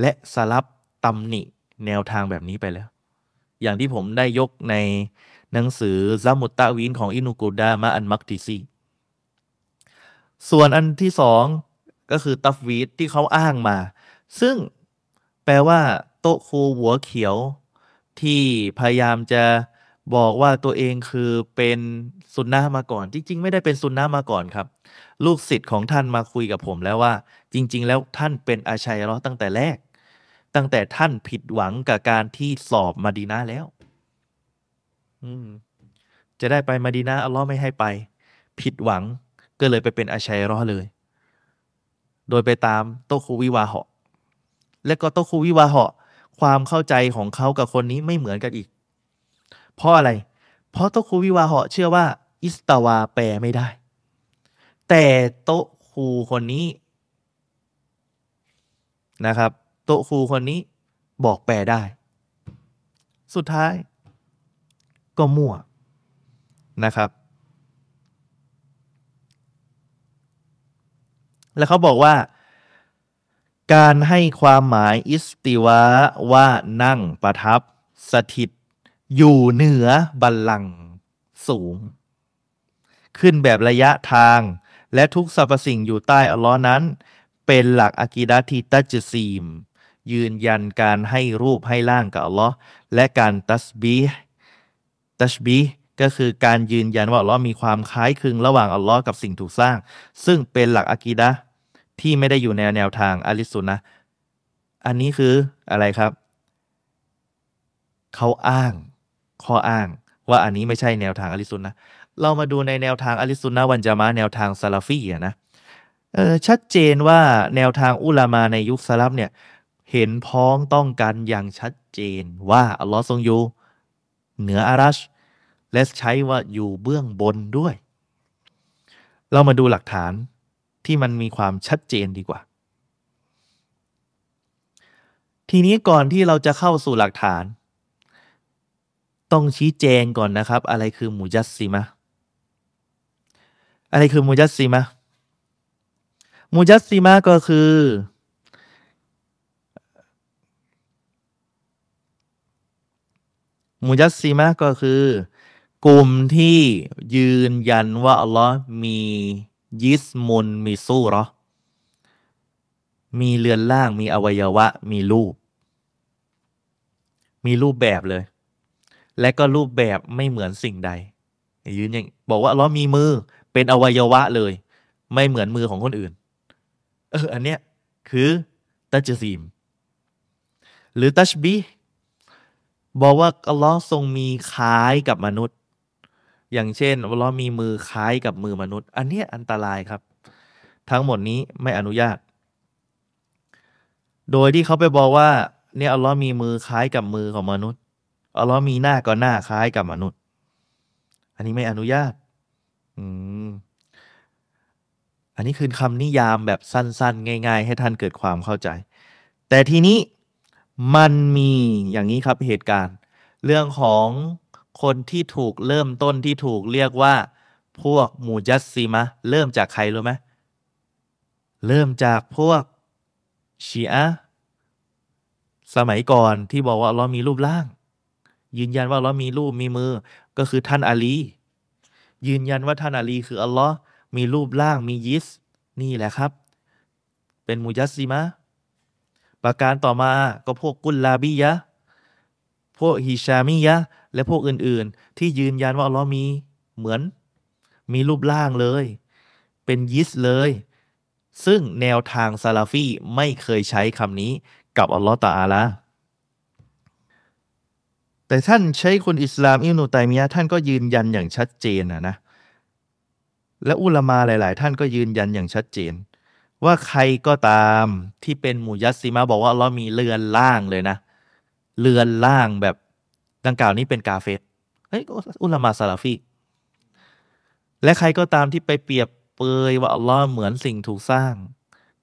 และสลับตำหนิแนวทางแบบนี้ไปแล้ว อย่างที่ผมได้ยกในหนังสือซามุตตะวีนของอินุกูดามะอันมักติซีส่วนอันที่สองก็คือตัฟวีดที่เขาอ้างมา ซึ่งแปลว่า โต๊ะครูหัวเขียวที่พยายามจะ บอกว่าตัวเองคือเป็นซุนนะมาก่อน จริง ๆ ไม่ได้เป็นซุนนะมาก่อนครับ ลูกศิษย์ของท่านมาคุยกับผมแล้วว่า จริง ๆ แล้วท่านเป็นอาชัยราะห์ตั้งแต่แรก ตั้งแต่ท่านผิดหวังกับการที่สอบมาดีนาแล้ว อืม จะได้ไปมาดีนาอัลลอฮ์ไม่ให้ไป ผิดหวังก็เลยไปเป็นอาชัยรอเลย โดยไปตามโตคูวิวาเหาะและก็โตคูวิวาเหาะความเข้าใจของเขากับคนนี้ไม่เหมือนกันอีก เพราะอะไร เพราะโตคูวิวาเหาะเชื่อว่าอิสตาวาแปลไม่ได้ แต่โตคูคนนี้นะครับ โตคูคนนี้บอกแปลได้ สุดท้าย ก็มั่วนะครับ แล้วเขาบอกว่า การให้ความหมายอิสติวะว่านั่งประทับสถิต อยู่เหนือบัลลังก์สูง ขึ้นแบบระยะทาง และทุกสรรพสิ่งอยู่ใต้อัลลอฮ์นั้น เป็นหลักอากีดะที่ตัจซีม ยืนยันการให้รูปให้ร่างกับอัลลอฮ์และการตัสบีตัชบีก็คือการยืนยันว่าอัลลอฮ์มีความคล้ายคลึงระหว่างอัลลอฮ์กับสิ่งถูกสร้าง ซึ่งเป็นหลักอากีดะที่ไม่ได้อยู่ในแนวทางอะลิสุนนะอันนี้คืออะไรครับ เขาอ้าง ข้ออ้าง ว่าอันนี้ไม่ใช่แนวทางอลิสซุนนะ เรามาดูในแนวทางอลิสซุนนะวันจามะแนวทางซาลาฟีอะนะเออชัดเจนว่าแนวทางอุลามาในยุคสลับเนี่ยเห็นพ้องต้องกันอย่างชัดเจนว่าอัลลอฮ์ทรงอยู่เหนืออารัชและใช้ว่าอยู่เบื้องบนด้วย เรามาดูหลักฐานที่มันมีความชัดเจนดีกว่า ทีนี้ก่อนที่เราจะเข้าสู่หลักฐาน ต้องชี้แจงก่อนนะครับ อะไรคือมุจัสซิมะอะไรคือมุจัสซิมะมุจัสซิมะก็คือมุจัสซิมะก็คือ กลุ่มที่ยืนยันว่า อัลลอฮ์มียิสมุนมีสู้หรอ มีเรือนร่างมีอวัยวะ มีรูป มีรูปแบบเลย และก็รูปแบบไม่เหมือนสิ่งใด ยืนอย่างบอกว่าอัลลอฮ์มีมือเป็นอวัยวะเลย ไม่เหมือนมือของคนอื่น เอออันเนี้ยคือตัจซีม หรือตัชบีบอกว่าอัลลอฮ์ทรงมีคล้ายกับมนุษย์ อย่างเช่นอัลลอฮ์มีมือคล้ายกับมือมนุษย์ อันเนี้ยอันตรายครับ ทั้งหมดนี้ไม่อนุญาต โดยที่เขาไปบอกว่าเนี่ยอัลลอฮ์มีมือคล้ายกับมือของมนุษย์ อัลลอฮ์มีหน้าก็หน้าคล้ายกับมนุษย์ อันนี้ไม่อนุญาต อืม อันนี้คือคำนิยามแบบสั้น ๆ ง่าย ๆ ให้ท่านเกิดความเข้าใจ แต่ทีนี้มันมีอย่างนี้ครับเหตุการณ์ เรื่องของคนที่ถูกเริ่มต้นที่ถูกเรียกว่า พวกมูจัสซีมะ เริ่มจากใครรู้ไหมเริ่มจากพวกชีอะสมัยก่อนที่บอกว่าเรามีรูปร่าง ยืนยันว่าเรามีรูปมีมือ ก็คือท่านอาลี ยืนยันว่าท่านอาลีคืออัลลอฮ์มีรูปร่างมียิส นี่แหละครับ เป็นมุจัสซิมะประการต่อมาก็พวกกุลลาบียะ พวกฮิชามียะ และพวกอื่นๆ ที่ยืนยันว่าอัลลอฮ์มีเหมือน มีรูปร่างเลย เป็นยิสเลย ซึ่งแนวทางซาลาฟีไม่เคยใช้คำนี้กับอัลลอฮ์ตาอาลา แต่ท่านใช้คนอิสลามอิบนุตัยมียะท่านก็ยืนยันอย่างชัดเจนนะนะและอุลามาหลาย ๆ ท่านก็ยืนยันอย่างชัดเจน ว่าใครก็ตามที่เป็นมุยัสซิมะบอกว่าเรามีเรือนล่างเลยนะ เรือนล่างแบบดังกล่าวนี้เป็นกาเฟตเฮ้ยอุลามาซาลาฟีและใครก็ตามที่ไปเปรียบเปยว่าอัลลอฮ์เหมือนสิ่งถูกสร้าง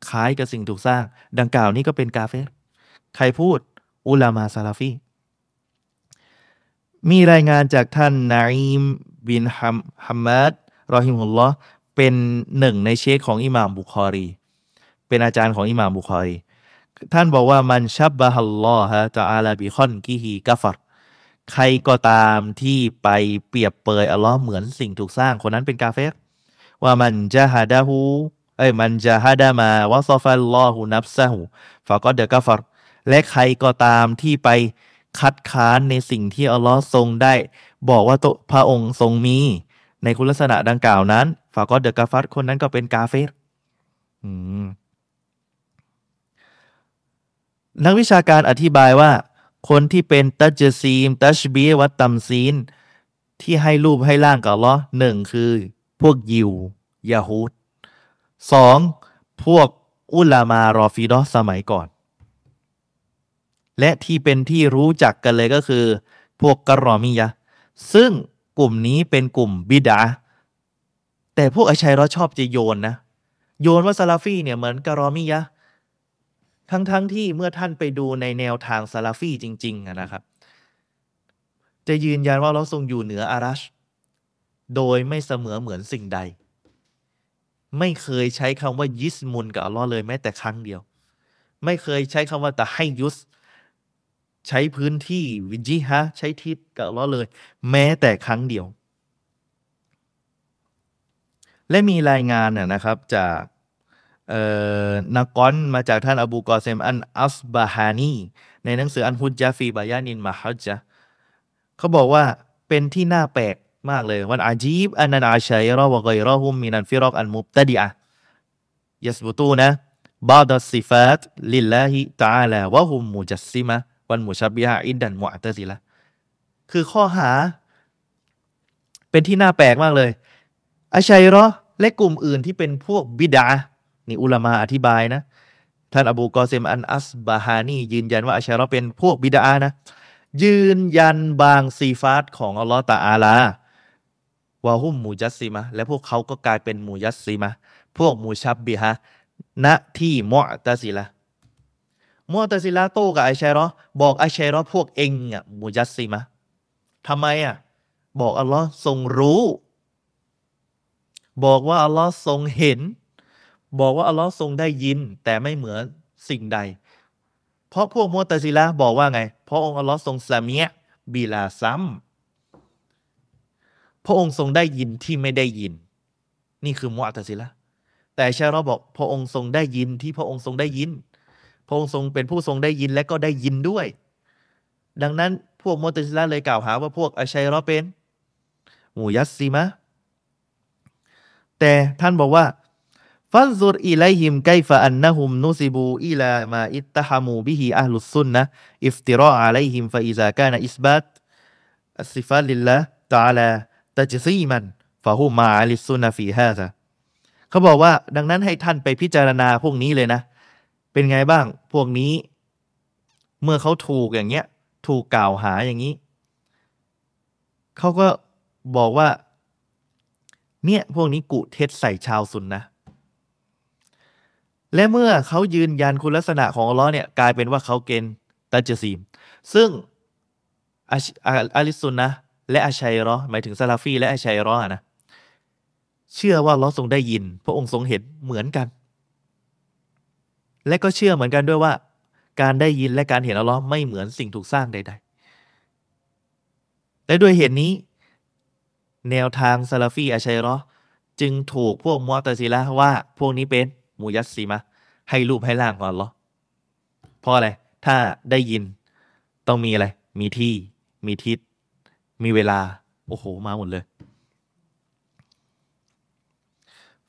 คล้ายกับสิ่งถูกสร้าง ดังกล่าวนี้ก็เป็นกาเฟตใครพูดอุลามาซาลาฟี มีรายงานจากท่านนาอิมบินฮัมฮัมมัดรอฮิมุลลอฮ์เป็นหนึ่งในเชคของอิหม่ามบุคอรี เป็นอาจารย์ของอิหม่ามบุคอรี ท่านบอกว่ามันชับบะฮัลลอฮะตะอาลาบิคอนกิฮีกัฟัรใครก็ตามที่ไปเปรียบเปยอัลลอฮ์เหมือนสิ่งถูกสร้างคนนั้นเป็นกาเฟรว่ามันจะฮะดะฮูเอ้ยมันจะฮะดะมาวะซอฟัลลอฮูนับซะฮูฟะก็เดกาฟัรและใครก็ตามที่ไป คัดค้านในสิ่งที่อัลลอฮ์ทรงได้ บอกว่าตัวพระองค์ทรงมี ในคุณลักษณะดังกล่าวนั้นفقد كفرคนนั้นก็เป็นกาเฟรนักวิชาการอธิบายว่า คนที่เป็นتجسيم تشبيه وتمثيل ที่ให้รูปให้ร่างกับอัลลอฮ์หนึ่งคือ พวกยิวيهودสองพวกอุลามารอฟิดอสมัยก่อน และที่เป็นที่รู้จักกันเลยก็คือ พวกกรอมียะ ซึ่งกลุ่มนี้เป็นกลุ่มบิดา แต่พวกอัชัยรอชอบจะโยนนะ โยนว่าซาลาฟีเนี่ยเหมือนกรอมียะ ทั้งๆทที่เมื่อท่านไปดูในแนวทางซาลาฟีจริง ๆนะครับ จะยืนยันว่าเราทรงอยู่เหนืออารัช โดยไม่เสมอเหมือนสิ่งใด ไม่เคยใช้คำว่ายิสมุนกับอัลลอฮ์เลยแม้แต่ครั้งเดียว ไม่เคยใช้คำว่าแตะให้ยุส ใช้พื้นที่วิจิฮะใช้ทิศกับลลอฮ์เลย แม้แต่ครั้งเดียว และมีรายงานน่ะนะครับจากนักกอนมาจากท่านอบูกอเซมอันอัสบาฮานี ในหนังสืออันฮุจจาฟีบายานินมาฮัจจ์เขาบอกว่าเป็นที่น่าแปลกมากเลย วันอาจีบอันนันอาชัยรอวะกอยรอฮุมมินันฟิรอกอันมุบตะดีอะยัสบุตูนะبعض الصفات لله تعالى وهم مجسمة ومشبهة عند المعتزلةคือข้อหา เป็นที่น่าแปลกมากเลยอาชัยรอและกลุ่มอื่นที่เป็นพวกبدعةนี่อุลามาอธิบายนะ ท่านอบูกอเซมอันอัสบาฮานียืนยันว่าอาชัยรอเป็นพวกبدعةนะ ยืนยันบางصفاتของอัลลอฮ์تعالى وهم مجسمةและพวกเขาก็กลายเป็นمجسمةพวกมูชับบิฮะณที่มอตะซิละ มอตะซิละโต้กับไอชัยรอบอกไอชัยรอพวกเองอะมูยัสซิมะทำไมอะ บอกอัลลอฮ์ทรงรู้ บอกว่าอัลลอฮ์ทรงเห็น บอกว่าอัลลอฮ์ทรงได้ยิน แต่ไม่เหมือนสิ่งใด เพราะพวกมอตะซิละบอกว่าไง เพราะองค์อัลลอฮ์ทรงสามียบีลาซัมพระองค์ทรงได้ยินที่ไม่ได้ยิน นี่คือมุอัตซิละแต่ชาเราบอกพระองค์ทรงได้ยินที่พระองค์ทรงได้ยิน พระองค์ทรงเป็นผู้ทรงได้ยินและก็ได้ยินด้วย ดังนั้นพวกมุตซิละเลยกล่าวหาว่าพวกอาชัยรอเป็นมูยัสซิมะแต่ท่านบอกว่า ฟันซุรอิไลฮิมไกฟะอันนะฮุมนุซิบูอิลามาอิตตะฮามูบิฮิอัลลุสซุนนะอิฟติรออะลัยฮิมฟะอิซากานอิสบัตอัสซิฟาลิลละตะอาลาตะจซีมันฟาหูมาอลิซุนฟีฮาซะเขาบอกว่าดังนั้นให้ท่านไปพิจารณาพวกนี้เลยนะ เป็นไงบ้างพวกนี้ เมื่อเขาถูกอย่างเงี้ย ถูกกล่าวหาอย่างนี้ เขาก็บอกว่า เนี่ย พวกนี้กุเท็จใส่ชาวซุนนะและเมื่อเขายืนยันคุณลักษณะของอัลลอฮ์เนี่ยกลายเป็นว่าเขาเกณฑ์ตัจซีม ซึ่งอาลิซุนนะและอาชัยรอหมายถึงซาลาฟี และอาชัยรอนะเชื่อว่าลอทรงได้ยิน พระองค์ทรงเห็นเหมือนกัน และก็เชื่อเหมือนกันด้วยว่า การได้ยินและการเห็นอัลลอฮ์ไม่เหมือนสิ่งถูกสร้างใด ๆ และด้วยเหตุนี้ แนวทางซาลาฟีอาชัยรอจึงถูกพวกมอตซิละว่า พวกนี้เป็นมูยัสซีมะให้รูปให้ร่างของอัลลอฮ์เพราะอะไร ถ้าได้ยินต้องมีอะไร มีที่ มีทิศ มีเวลา โอ้โห มาหมดเลย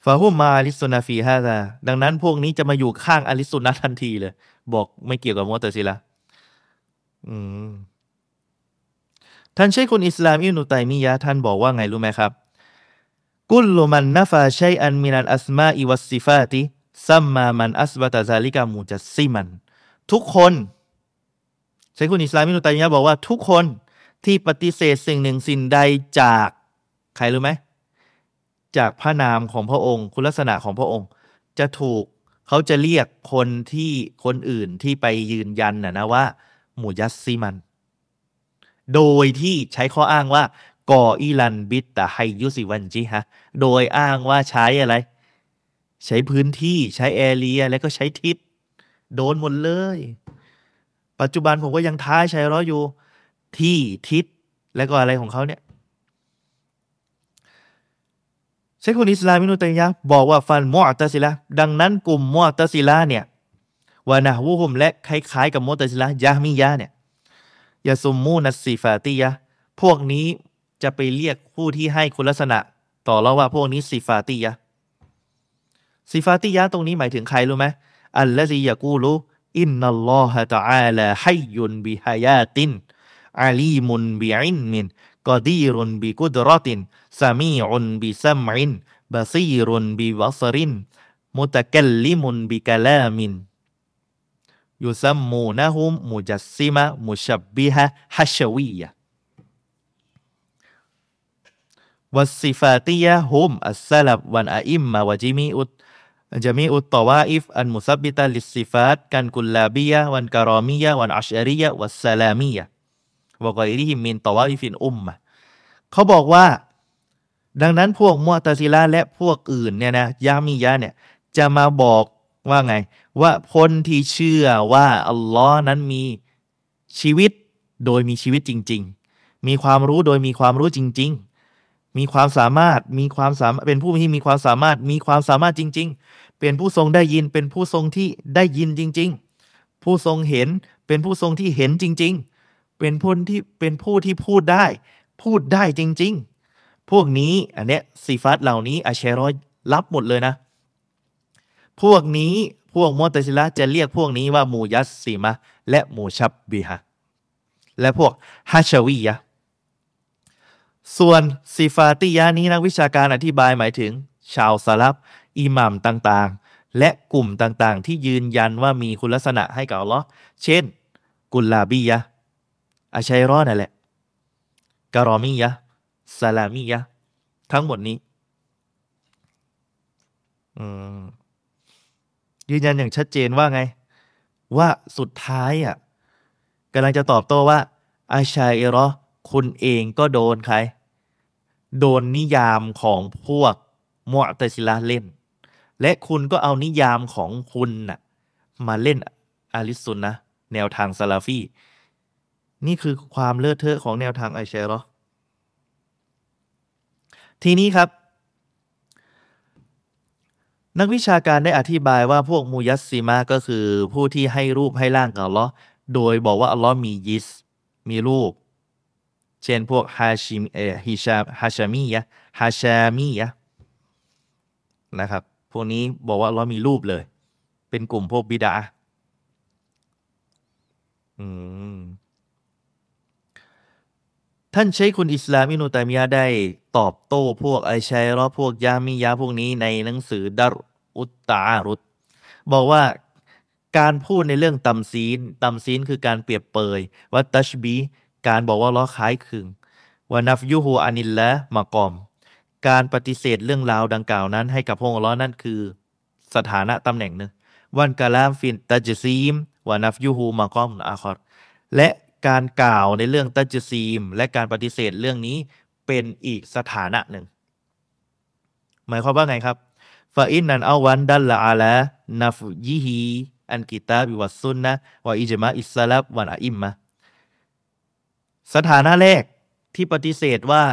ฟาฮุมมาอลิสุนาฟีฮาซาดังนั้นพวกนี้จะมาอยู่ข้างอลิสุนัทันทีเลย บอกไม่เกี่ยวกับมอตซิละอืมท่านใช้คนอิสลามอินุตัยมียะท่านบอกว่าไงรู้ไหมครับ كل من نفى شيئا من الأسماء والصفات سمى من أثبت ذلك مجسما ทุกคนเชคุลอิสลามอิบนุตัยมียะบอกว่าทุกคนที่ปฏิเสธสิ่งหนึ่งสิ่งใดจาก ใครรู้ไหม จากพระนามของพระองค์ คุณลักษณะของพระองค์ จะถูกเขาจะเรียกคนที่คนอื่นที่ไปยืนยันนะนะว่าمجسما โดยที่ใช้ข้ออ้างว่ากออิลันบิตตะไฮยุสิวันจิฮะโดยอ้างว่าใช้อะไร ใช้พื้นที่ใช้แอเรียแล้วก็ใช้ทิศโดนหมดเลย ปัจจุบันผมก็ยังท้าใช้ร้ออยู่ที่ทิศและก็อะไรของเขาเนี่ย เชคุนอิสลามินุตัยยะบอกว่าฟันมอตซิละดังนั้นกลุ่มมอตซิละเนี่ยวานะวุฮุมและคล้ายๆกับมอตซิละยะมิยะเนี่ยยาซุมมูนัสซีฟาติยะพวกนี้จะไปเรียกผู้ที่ให้คุณลักษณะ ต่อแล้วว่าพวกนี้ซีฟาติยะซีฟาติยะตรงนี้หมายถึงใครรู้ไหมอัลละซียากูรูอินนัลลอฮะตะอาลาฮัยยุนบิฮายาตินอาลีมุนบิอินมิน กอดีรุนบิกุดรตินซามีอุนบิซัมอินบาซี บอกว่าอิทธิมินต่อว่าอิฟินอุมมาเขาบอกว่า ดังนั้นพวกมอตซิลาและพวกอื่นเนี่ยนะยามียะเนี่ยจะมาบอกว่าไง ว่าคนที่เชื่อว่าอัลลอฮ์นั้นมีชีวิตโดยมีชีวิตจริง ๆ มีความรู้โดยมีความรู้จริง ๆ มีความสามารถมีความสามารถเป็นผู้ที่มีความสามารถมีความสามารถจริง ๆ เป็นผู้ทรงได้ยินเป็นผู้ทรงที่ได้ยินจริง ๆ ผู้ทรงเห็นเป็นผู้ทรงที่เห็นจริง ๆ เป็นผู้ที่เป็นผู้ที่พูดได้ พูดได้จริง ๆ พวกนี้อันเนี้ยสีฟัตเหล่านี้อาเชรอยรับหมดเลยนะ พวกนี้พวกมอตซิละจะเรียกพวกนี้ว่ามูยัสซีมะและมูชับบิฮะและพวกฮัชวียะส่วนซิฟาติยะนี้นักวิชาการอธิบายหมายถึง ชาวสลับอิหมัมต่างๆ และกลุ่มต่างๆ ที่ยืนยันว่ามีคุณลักษณะให้กับอัลลอฮ์เช่น กุลลาบียะ อาชัยรอนั่นแหละกะรอมียะซาลามียะทั้งหมดนี้ยืนยันอย่างชัดเจนว่าไง ว่าสุดท้ายอะกำลังจะตอบโต้ว่า อาชัยรอคุณเองก็โดนใคร โดนนิยามของพวกมุอตซิลาเล่น และคุณก็เอานิยามของคุณน่ะ มาเล่นอาลิสุนนะ แนวทางซาลาฟี นี่คือความเลือดเทอะของแนวทางไอเชรอทีนี้ครับ นักวิชาการได้อธิบายว่าพวกมูยัสซีมาก็คือผู้ที่ให้รูปให้ร่างกับอัลลอฮ์โดยบอกว่าอัลลอฮ์มียิส มีรูป เช่นพวกฮาชิมเอฮิชาฮาชามียะฮาชามียะนะครับ พวกนี้บอกว่าอัลลอฮ์มีรูปเลย เป็นกลุ่มพวกบิดาอืม ท่านใช้คุณอิสลามอินุตัยมียะได้ตอบโต้พวกไอชัยรอพวกยามียะพวกนี้ในหนังสือดารอุตตารุตบอกว่าการพูดในเรื่องตำซีนตำซีนคือการเปรียบเปยวัตัชบีการบอกว่าล้อคล้ายคลึงวานัฟยูฮูอานิลละมากอม การปฏิเสธเรื่องราวดังกล่าวนั้นให้กับพงค์ล้อนั่นคือ สถานะตำแหน่งหนึ่งวันกาลามฟินตัจซีมวานัฟยูฮูมากอมอาคอรและ การกล่าวในเรื่องตัจซีม และการปฏิเสธเรื่องนี้เป็นอีกสถานะหนึ่ง หมายความว่าไงครับฟาอินนันอาวันดัลละอาละนัฟยิฮีอันกิตาบิวัสุนนะวะอิจมาอิสลับวันอิมมะสถานะแรกที่ปฏิเสธว่า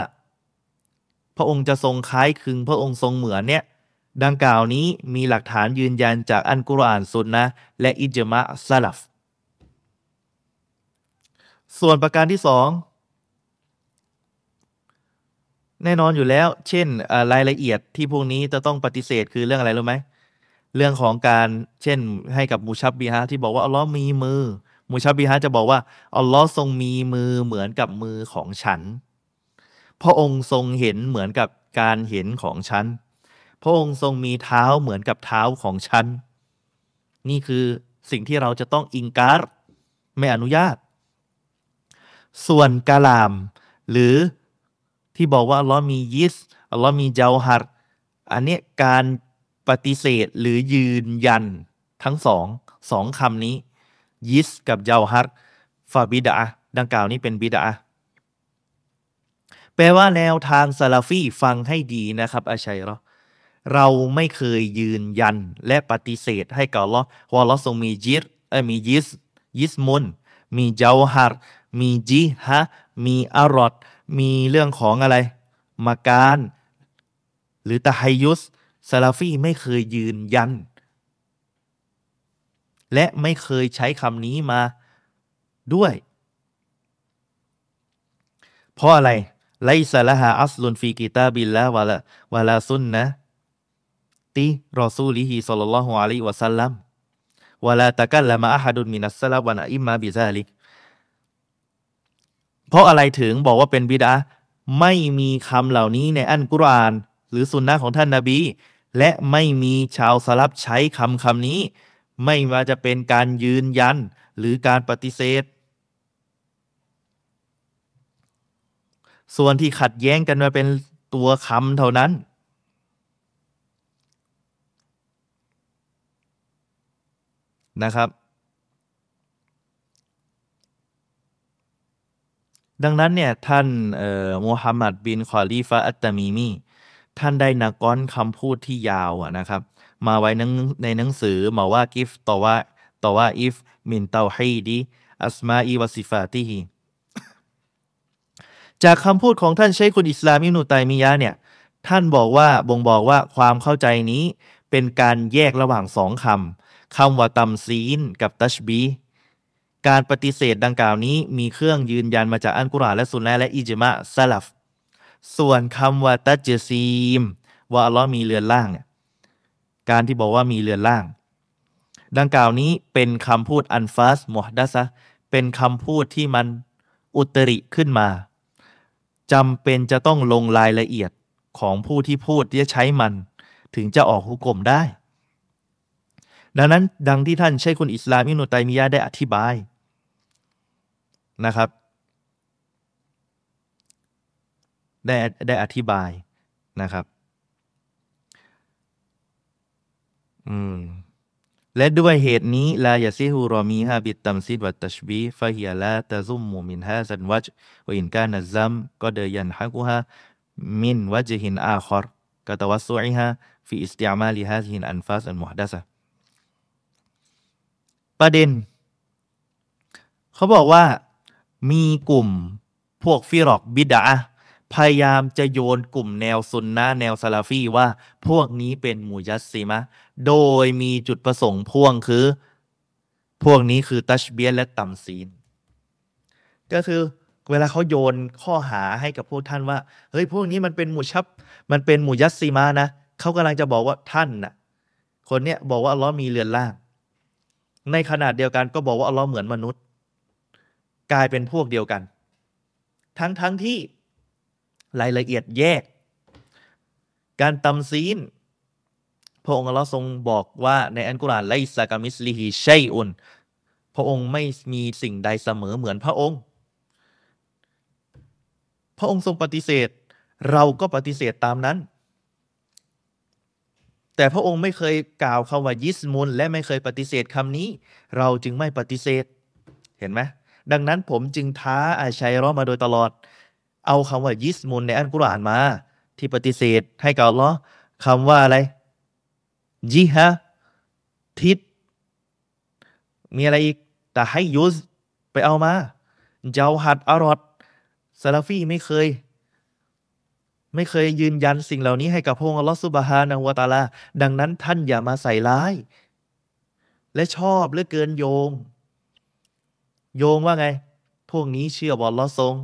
พระองค์จะทรงคล้ายคลึงพระองค์ทรงเหมือนเนี่ยดังกล่าวนี้มีหลักฐานยืนยันจากอันกุรอานสุนนะและอิจมะซาลัฟ ส่วนประการที่สองแน่นอนอยู่แล้ว เช่นรายละเอียดที่พวกนี้จะต้องปฏิเสธคือเรื่องอะไรรู้ไหมเรื่องของการเช่นให้กับมูชับบีฮะที่บอกว่าอัลลอฮ์มีมือมูชับบีฮะจะบอกว่าอัลลอฮ์ทรงมีมือเหมือนกับมือของฉัน พระองค์ทรงเห็นเหมือนกับการเห็นของฉัน พระองค์ทรงมีเท้าเหมือนกับเท้าของฉัน นี่คือสิ่งที่เราจะต้องอิงการไม่อนุญาต ส่วนกาลาม หรือที่บอกว่าอัลลอฮ์มียิสอัลลอฮ์มีเจ้าฮัดอันนี้การปฏิเสธหรือยืนยันทั้งสองสองคำนี้ ยิสกับเจ้าฮัดฟาบิดาดังกล่าวนี้เป็นบิดาแปลว่าแนวทางซาลาฟีฟังให้ดีนะครับอาชัยเรอเราไม่เคยยืนยันและปฏิเสธให้กับลอว่าลอทรงมียิสมียิสยิสมุนมีเจ้าฮัด มีจิฮะมีอารอดมีเรื่องของอะไร มาการ หรือตะไฮยุสซาลาฟีไม่เคยยืนยัน และไม่เคยใช้คำนี้มาด้วย เพราะอะไรไลซาลาฮาอัสลุนฟีกิตาบิลละวะละวะลาซุนนะติรอซูลิฮิสัลลัลลอฮุอะลัยวะสัลลัมวะลาตะกัลละมาอะฮัดุนมินัสซะลับวะนะอิมมาบิซาลิก เพราะอะไรถึงบอกว่าเป็นบิดาไม่มีคำเหล่านี้ในอันกุรอาน หรือสุนนะของท่านนาบี และไม่มีชาวสลับใช้คำคำนี้ ไม่ว่าจะเป็นการยืนยันหรือการปฏิเสธ ส่วนที่ขัดแย้งกันมาเป็นตัวคำเท่านั้น นะครับ ดังนั้นเนี่ยท่านมูฮัมหมัดบินคอลีฟะอัตตามีมีท่านได้นักก้อนคำพูดที่ยาวนะครับ มาไว้ในหนังสือมาว่ากิฟตอว่าตอว่าอิฟมินเตาฮีดีอัสมาอีวสิฟาติฮีจากคำพูดของท่านใช้คุณอิสลามอินุตัยมียะเนี่ยท่านบอกว่าบ่งบอกว่าความเข้าใจนี้เป็นการแยกระหว่างสองคำคำว่าตัมซีนกับตัชบี การปฏิเสธดังกล่าวนี้มีเครื่องยืนยันมาจากอันกุรอานและสุนนะและอิจมะซาลฟส่วนคำว่าตัจซีม ว่าอัลลอฮ์มีเรือนล่างเนี่ยการที่บอกว่ามีเรือนล่าง ดังกล่าวนี้เป็นคำพูดอันฟาสมอดัสะเป็นคำพูดที่มันอุตริขึ้นมาจำเป็นจะต้องลงรายละเอียดของผู้ที่พูดที่จะใช้มัน ถึงจะออกหุกกลมได้ ดังนั้นดังที่ท่านใช้คุณอิสลามอิโนุตัยมียะได้อธิบาย นะครับ ได้ได้อธิบายนะครับ อืมและด้วยเหตุนี้ลายาซิฮูรอมีฮะบิตตัมซิดวัตตชบีฟะฮิยลาตะซุมมุมินฮะซันวัจวอินกานัซัมก็เดยันฮักุฮะมินวัจฮินอาคอรกะตวัสซุอิฮะฟีอิสติอามาลิฮะซิฮินอันฟาสอันมุฮดัสะประเด็น เขาบอกว่า มีกลุ่มพวกฟิรอกบิดาพยายามจะโยนกลุ่มแนวซุนนะแนวซาลาฟีว่าพวกนี้เป็นมูยัสซีมะ โดยมีจุดประสงค์พ่วงคือ พวกนี้คือตัชเบียและตัมซีน ก็คือเวลาเขาโยนข้อหาให้กับพวกท่านว่า เฮ้ยพวกนี้มันเป็นมูชับ มันเป็นมูยัสซีมานะเขากำลังจะบอกว่าท่านน่ะ คนเนี้ยบอกว่าอัลลอฮ์มีเรือนล่าง ในขนาดเดียวกันก็บอกว่าอัลลอฮ์เหมือนมนุษย์ กลายเป็นพวกเดียวกัน ทั้งทั้งที่รายละเอียดแยก การตำซีนพระองค์เราทรงบอกว่าในอันกุรอานไลซากามิสลิฮิชัยอุนพระองค์ไม่มีสิ่งใดเสมอเหมือนพระองค์ พระองค์ทรงปฏิเสธ เราก็ปฏิเสธตามนั้น แต่พระองค์ไม่เคยกล่าวคำว่ายิสมุนและไม่เคยปฏิเสธคำนี้ เราจึงไม่ปฏิเสธ เห็นไหม ดังนั้นผมจึงท้าอาชัยรอมาโดยตลอด เอาคำว่ายิสมุนในอันกุรอานมา ที่ปฏิเสธให้กับอัลลอฮ์คำว่าอะไรจิฮะทิศมีอะไรอีกแต่ให้ยุสไปเอามา เจ้าหัดอรอดซาลาฟีไม่เคย ไม่เคยยืนยันสิ่งเหล่านี้ให้กับพระองค์อัลลอฮ์สุบฮานะฮุวาตาลา ดังนั้นท่านอย่ามาใส่ร้าย และชอบเลือเกินโยง โยงว่าไง พวกนี้เชื่อว่าอัลลอฮ์ทรง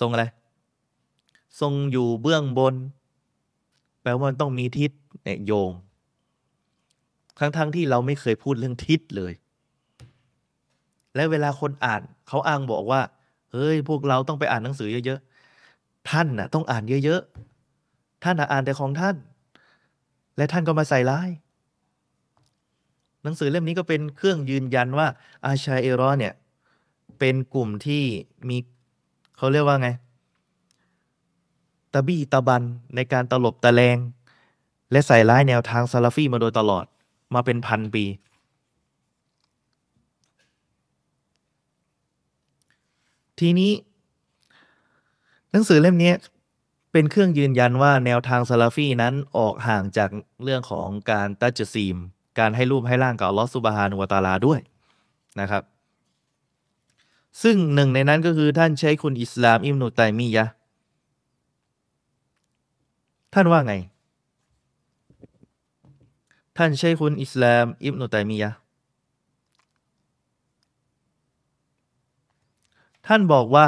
ทรงอะไร ทรงอยู่เบื้องบน แปลว่ามันต้องมีทิศเนี่ยโยง ทั้งๆทที่เราไม่เคยพูดเรื่องทิศเลย และเวลาคนอ่านเขาอ้างบอกว่า เฮ้ย พวกเราต้องไปอ่านหนังสือเยอะๆ ท่านน่ะ ต้องอ่านเยอะๆ ท่านอ่านแต่ของท่าน และท่านก็มาใส่ร้าย หนังสือเล่มนี้ก็เป็นเครื่องยืนยันว่า อาชาเอรอเนี่ย เป็นกลุ่มที่มีเขาเรียกว่าไงตะบี้ตะบันในการตลบตะแลง และใส่ร้ายแนวทางซาลาฟีมาโดยตลอดมาเป็นพันปี ทีนี้ หนังสือเล่มนี้เป็นเครื่องยืนยันว่าแนวทางซาลาฟีนั้นออกห่างจากเรื่องของการตัจซีม การให้รูปให้ร่างกับลอสุบฮานุวตาลาด้วยนะครับ ซึ่งหนึ่งในนั้นก็คือท่านใช้คุณอิสลามอิมนุตัยมียะท่านว่าไง ท่านใช้คุณอิสลามอิมนุตัยมียะท่านบอกว่า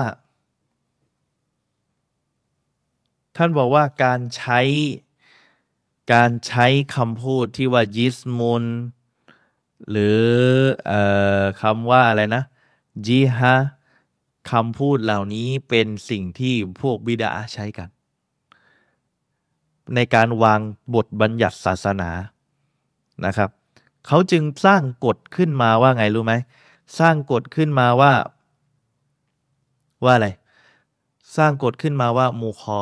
ท่านบอกว่าการใช้ การใช้คำพูดที่ว่ายิสมุนหรืออคำว่าอะไรนะจิฮะคำพูดเหล่านี้เป็นสิ่งที่พวกบิดาใช้กัน ในการวางบทบัญญัติศาสนานะครับ เขาจึงสร้างกฎขึ้นมาว่าไงรู้ไหมสร้างกฎขึ้นมาว่า ว่าอะไร สร้างกฎขึ้นมาว่ามูคอ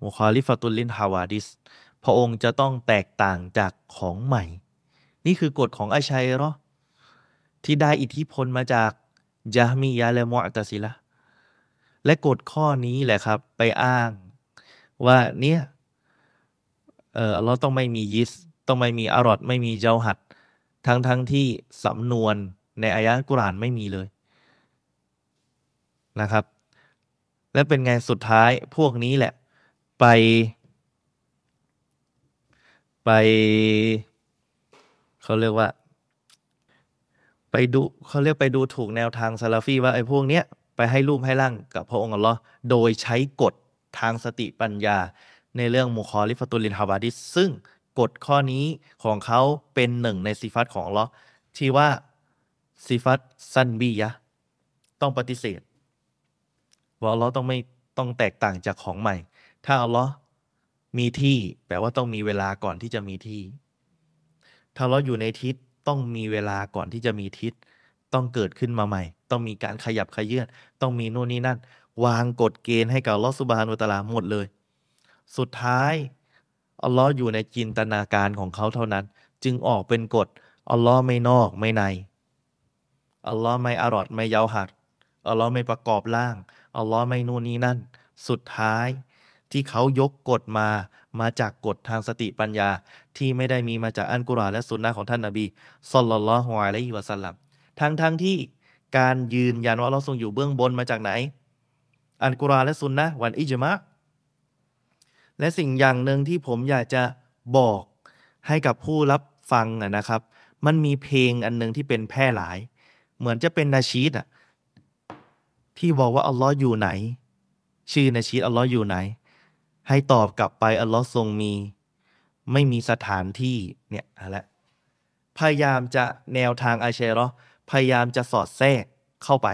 มูคอลิฟตุลลินฮาวาดิส พระองค์จะต้องแตกต่างจากของใหม่ นี่คือกฎของอาชัยรอที่ได้อิทธิพลมาจากยามียาและมอตซิละและกฎข้อนี้แหละครับ ไปอ้าง ว่าเนี่ยเออเราต้องไม่มียิส ต้องไม่มีอารอดไม่มีเจ้าหัด ทั้งทั้งที่สำนวนในอายะกุรานไม่มีเลยนะครับ และเป็นไงสุดท้ายพวกนี้แหละ ไป ไปเขาเรียกว่า ไปดูเขาเรียกไปดูถูกแนวทางซาลาฟีว่าไอ้พวกเนี้ยไปให้รูปให้ร่างกับพระองค์อัลลอฮ์โดยใช้กฎทางสติปัญญา ในเรื่องมุคอลิฟตุลินฮาบาดิสซึ่งกฎข้อนี้ของเขาเป็นหนึ่งในสิฟัตของอัลลอฮ์ที่ว่าสิฟัตซันบียะต้องปฏิเสธว่าอัลลอฮ์ต้องไม่ต้องแตกต่างจากของใหม่ ถ้าอัลลอฮ์ มีที่ แปลว่าต้องมีเวลาก่อนที่จะมีที่ ถ้าเราอยู่ในทิศต้องมีเวลาก่อนที่จะมีทิศ ต้องเกิดขึ้นมาใหม่ ต้องมีการขยับขยื่นต้องมีนู่นนี่นั่น วางกฎเกณฑ์ให้กับลอสุบานุตลาหมดเลย สุดท้ายอัลลอฮ์อยู่ในจินตนาการของเขาเท่านั้น จึงออกเป็นกฎอัลลอฮ์ไม่นอกไม่ในอัลลอฮ์ไม่อรอดไม่เยาหัดอัลลอฮ์ไม่ประกอบร่างอัลลอฮ์ไม่นู่นนี่นั่น สุดท้าย ที่เขายกกฎมามาจากกฎทางสติปัญญา ที่ไม่ได้มีมาจากอันกุรอานและสุนนะของท่านนบีสอลลัลลอฮุอะลัยฮิวะสัลลัมทั้งทั้งที่การยืนยันว่าเราทรงอยู่เบื้องบนมาจากไหน อันกุรอานและสุนนะวันอิจมะและสิ่งอย่างหนึ่งที่ผมอยากจะบอกให้กับผู้รับฟังนะครับ มันมีเพลงอันหนึ่งที่เป็นแพร่หลาย เหมือนจะเป็นนาชีตอะที่บอกว่าอัลลอฮ์อยู่ไหน ชื่อนาชีตอัลลอฮ์อยู่ไหน ให้ตอบกลับไปอัลลอฮ์ทรงมี ไม่มีสถานที่เนี่ยอะไรพยายามจะแนวทางอาเชรอพยายามจะสอดแทรกเข้าไป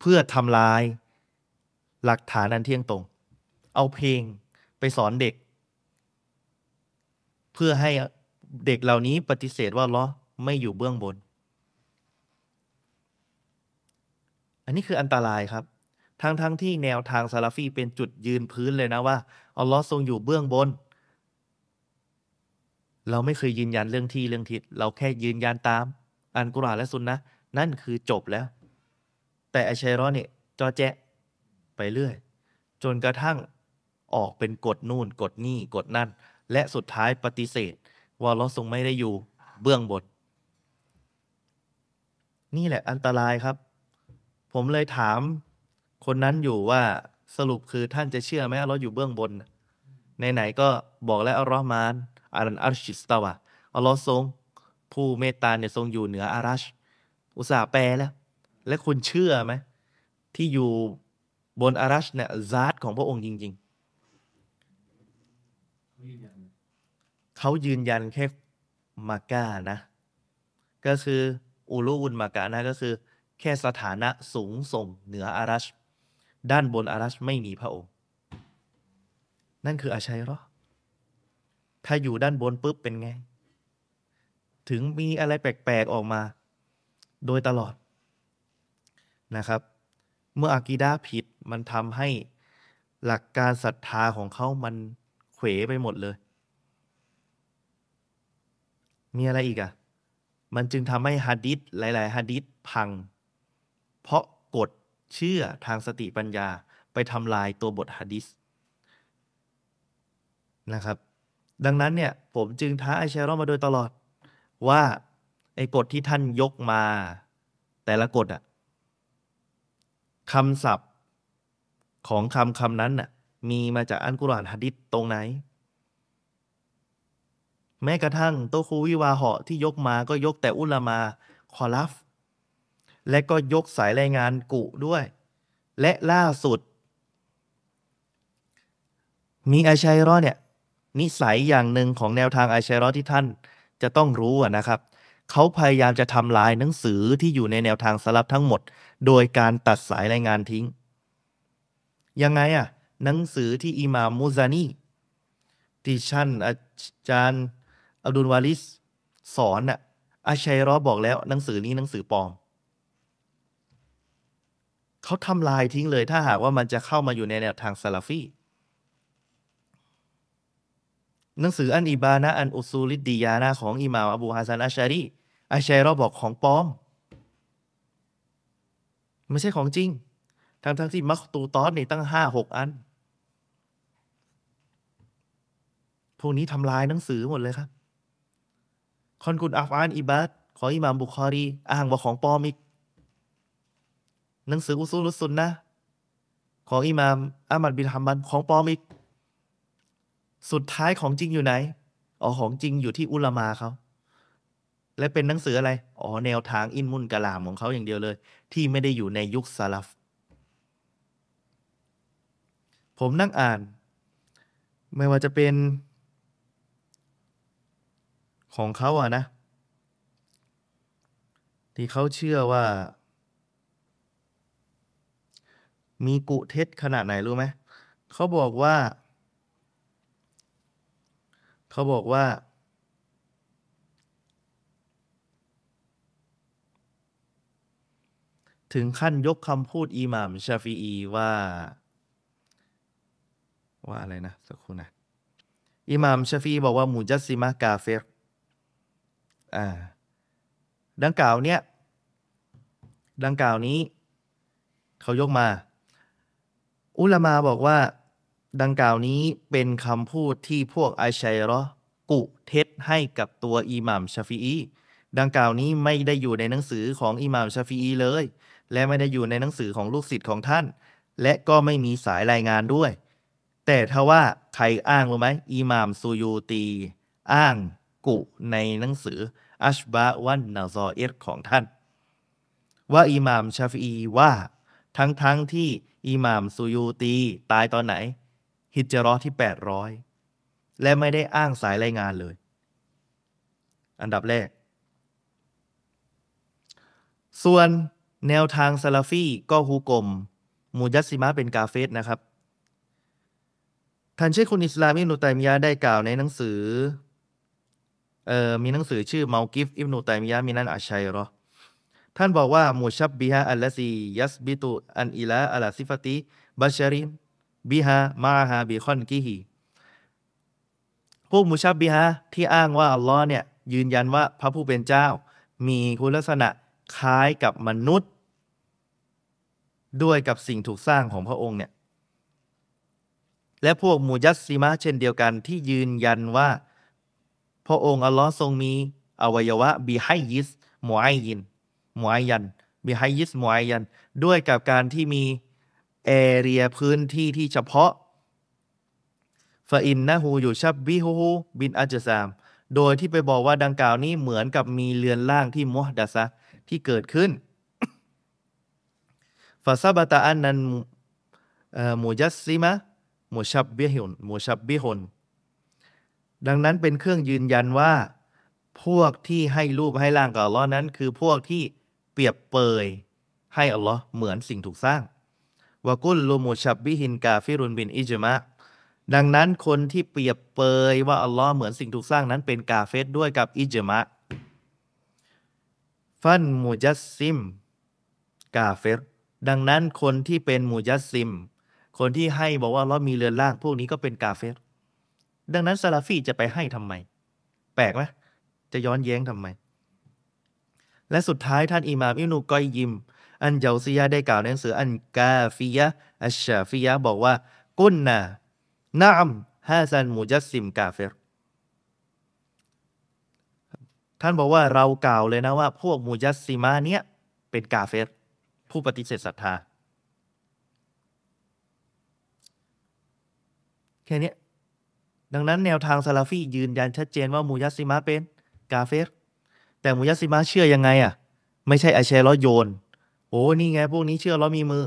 เพื่อทำลายหลักฐานอันเที่ยงตรง เอาเพลงไปสอนเด็ก เพื่อให้เด็กเหล่านี้ปฏิเสธว่าล้อไม่อยู่เบื้องบน อันนี้คืออันตรายครับ ทั้งทั้งที่แนวทางซาลาฟีเป็นจุดยืนพื้นเลยนะว่า อัลลอฮ์ทรงอยู่เบื้องบน เราไม่เคยยืนยันเรื่องที่เรื่องทิศเราแค่ยืนยันตามอันกุรอานและสุนนะนั่นคือจบแล้ว แต่อัชัยรอเนี่ยจอแจะไปเรื่อย จนกระทั่งออกเป็นกฎนู่นกฎนี่กฎนั่น และสุดท้ายปฏิเสธ ว่าเราทรงไม่ได้อยู่เบื้องบนนี่แหละอันตรายครับ ผมเลยถามคนนั้นอยู่ว่า สรุปคือท่านจะเชื่อไหมเราอฮ์อยู่เบื้องบนไหนๆก็บอกแล้วอัลลอฮ์มานอารันอัลชิสตาวะอัลลอฮ์ทรง ผู้เมตตาเนี่ยทรงอยู่เหนืออารัช อุตสาห์แปลแล้ว และคุณเชื่อไหม ที่อยู่บนอารัชเนี่ยซาตของพระองค์จริง ๆ เขายืนยันแค่มากานะ ก็คือ อูรุอุนมากานะก็คือ แค่สถานะสูงส่งเหนืออารัช ด้านบนอารัชไม่มีพระองค์ นั่นคืออาชัยรอถ้าอยู่ด้านบนปุ๊บเป็นไง ถึงมีอะไรแปลกๆออกมา โดยตลอดนะครับ เมื่ออากีดาผิดมันทำให้หลักการศรัทธาของเขามันเขวไปหมดเลย มีอะไรอีกอะ่ะ มันจึงทำให้ฮะดิษหลาย ๆฮะดิษพัง เพราะ เชื่อทางสติปัญญาไปทำลายตัวบทฮะดิษนะครับ ดังนั้นเนี่ยผมจึงท้าไอเชรอมาโดยตลอด ว่าไอ้กฎที่ท่านยกมา แต่ละกฎอะคำศัพท์ของคำคำนั้นน่ะมีมาจากอันกุรอานฮะดิษตรงไหน แม้กระทั่งโตคูวิวาเหาะที่ยกมาก็ยกแต่อุลามาคอลัฟ และก็ยกสายรายงานกุด้วย และล่าสุด มีอาชัยรอเนี่ยนิสัยอย่างหนึ่งของแนวทางอาชัยรอที่ท่านจะต้องรู้นะครับเขาพยายามจะทำลายหนังสือที่อยู่ในแนวทางสลับทั้งหมด โดยการตัดสายรายงานทิ้ง ยังไงอะหนังสือที่อิหม่ามมูซานีที่ท่านอาจารย์อับดุลวาลิสสอนน่ะอาชัยรอบอกแล้วหนังสือนี้หนังสือปลอม เขาทำลายทิ้งเลย ถ้าหากว่ามันจะเข้ามาอยู่ในแนวทางซาลาฟีหนังสือالإبانة عن أصول الديانةของอิหม่ามอบูฮาซันอัชชารีอาชัยรอบอกของปลอมไม่ใช่ของจริง ทั้งทั้งที่มักตูตอสนี่ตั้งห้าหกอัน พวกนี้ทำลายหนังสือหมดเลยครับ คอนกุนอัฟอานอิบาดของอิหม่ามบุคอรี อ้างว่าของปลอมอีก หนังสืออุซูลุสุนนะของอิหม่ามอามัดบินฮัมบันของปลอมอีก สุดท้ายของจริงอยู่ไหน อ๋อของจริงอยู่ที่อุลามาเขาและเป็นหนังสืออะไร อ๋อแนวทางอินมุนกะลามของเขาอย่างเดียวเลย ที่ไม่ได้อยู่ในยุคซาลฟผมนั่งอ่าน ไม่ว่าจะเป็นของเขาอะนะ ที่เขาเชื่อว่า มีกุเท็จขนาดไหนรู้ไหมเขาบอกว่า เขาบอกว่า ถึงขั้นยกคำพูดอิหม่ามชาฟีอีว่า ว่าอะไรนะ สักครู่นะอิหม่ามชาฟีบอกว่ามุจัสซิมะกาเฟรอ่า ดังกล่าวเนี้ยดังกล่าวนี้ เขายกมา อุลามาบอกว่า ดังกล่าวนี้เป็นคำพูดที่พวกอาชัยรอกุเท็จให้กับตัวอิหม่ามชาฟีอีดังกล่าวนี้ไม่ได้อยู่ในหนังสือของอิหม่ามชาฟีอีเลย และไม่ได้อยู่ในหนังสือของลูกศิษย์ของท่าน และก็ไม่มีสายรายงานด้วย แต่ถ้าว่าใครอ้างรู้ไหมอิหม่ามซูยูตี อ้างกุในหนังสืออัชบะวันนาซอเอตของท่าน ว่าอิหม่ามชาฟีอีว่าทั้งทั้งที่ อิหม่ามซูยูตี ตายตอนไหน ฮิจเราะห์ที่ 800 และไม่ได้อ้างสายรายงานเลย อันดับแรก ส่วนแนวทางซาลาฟีก็ฮูกลมมูจัสซิมะเป็นกาเฟสนะครับ ท่านเชคคุณอิสลามอิบนุตัยมียะได้กล่าวในหนังสือเอ่อมีหนังสือชื่อเมากิฟอิบนุตัยมียะมินันอัชชัยรอ ท่านบอกว่ามูชับบิฮะอัลลซียัสบิตุอันอิลาอัลาซิฟติบัชรินบิฮะมาฮาบิคอนกิฮีพวกมุชับบิฮะที่อ้างว่าอัลลอฮ์เนี่ยยืนยันว่าพระผู้เป็นเจ้า มีคุณลักษณะคล้ายกับมนุษย์ ด้วยกับสิ่งถูกสร้างของพระองค์เนี่ยและพวกมูยัสซิมะเช่นเดียวกันที่ยืนยันว่า พระองค์อัลลอฮ์ทรงมีอวัยวะبحيز معين معين بحيز معينด้วยกับการที่มี area พื้นที่ที่เฉพาะفإنه يشبهه بالأجسام โดยที่ไปบอกว่าดังกล่าวนี้เหมือนกับมีเรือนร่างที่محدثةที่เกิดขึ้นفثبت أن المجسم مشبه مشبهดังนั้นเป็นเครื่องยืนยันว่า พวกที่ให้รูปให้ร่างกับอัลลอฮ์นั้น คือพวกที่ ปรียบเปยให้อัลลอฮ์เหมือนสิ่งถูกสร้างوكل مشبه كافر بالإجماعดังนั้นคนที่เปรียบเปยว่าอัลลอฮ์เหมือนสิ่งถูกสร้างนั้นเป็นกาเฟรด้วยกับอิจมะفالمجسم كافرดังนั้นคนที่เป็นมูจัสซิม คนที่ให้บอกว่าเรามีเรือนร่าง พวกนี้ก็เป็นกาเฟรดังนั้นซาลาฟีจะไปให้ทำไม แปลกไหมจะย้อนแย้งทำไม และสุดท้ายท่านอิหม่ามอิบนุกอยยิม อันเจาซียะได้กล่าวในหนังสือالكافية الشافيةบอกว่า قلنا نعم هذا المجسم كافرท่านบอกว่าเรากล่าวเลยนะว่า พวกมูจัสซิมาเนี้ยเป็นกาเฟรผู้ปฏิเสธศรัทธา แค่นี้ดังนั้นแนวทางซาลาฟียืนยันชัดเจนว่ามูยัสซิมะเป็นกาเฟร แต่มูยัสซิมะเชื่อยังไงอะ ไม่ใช่อาเชรอโยน โอ้นี่ไง พวกนี้เชื่อเรามีมือ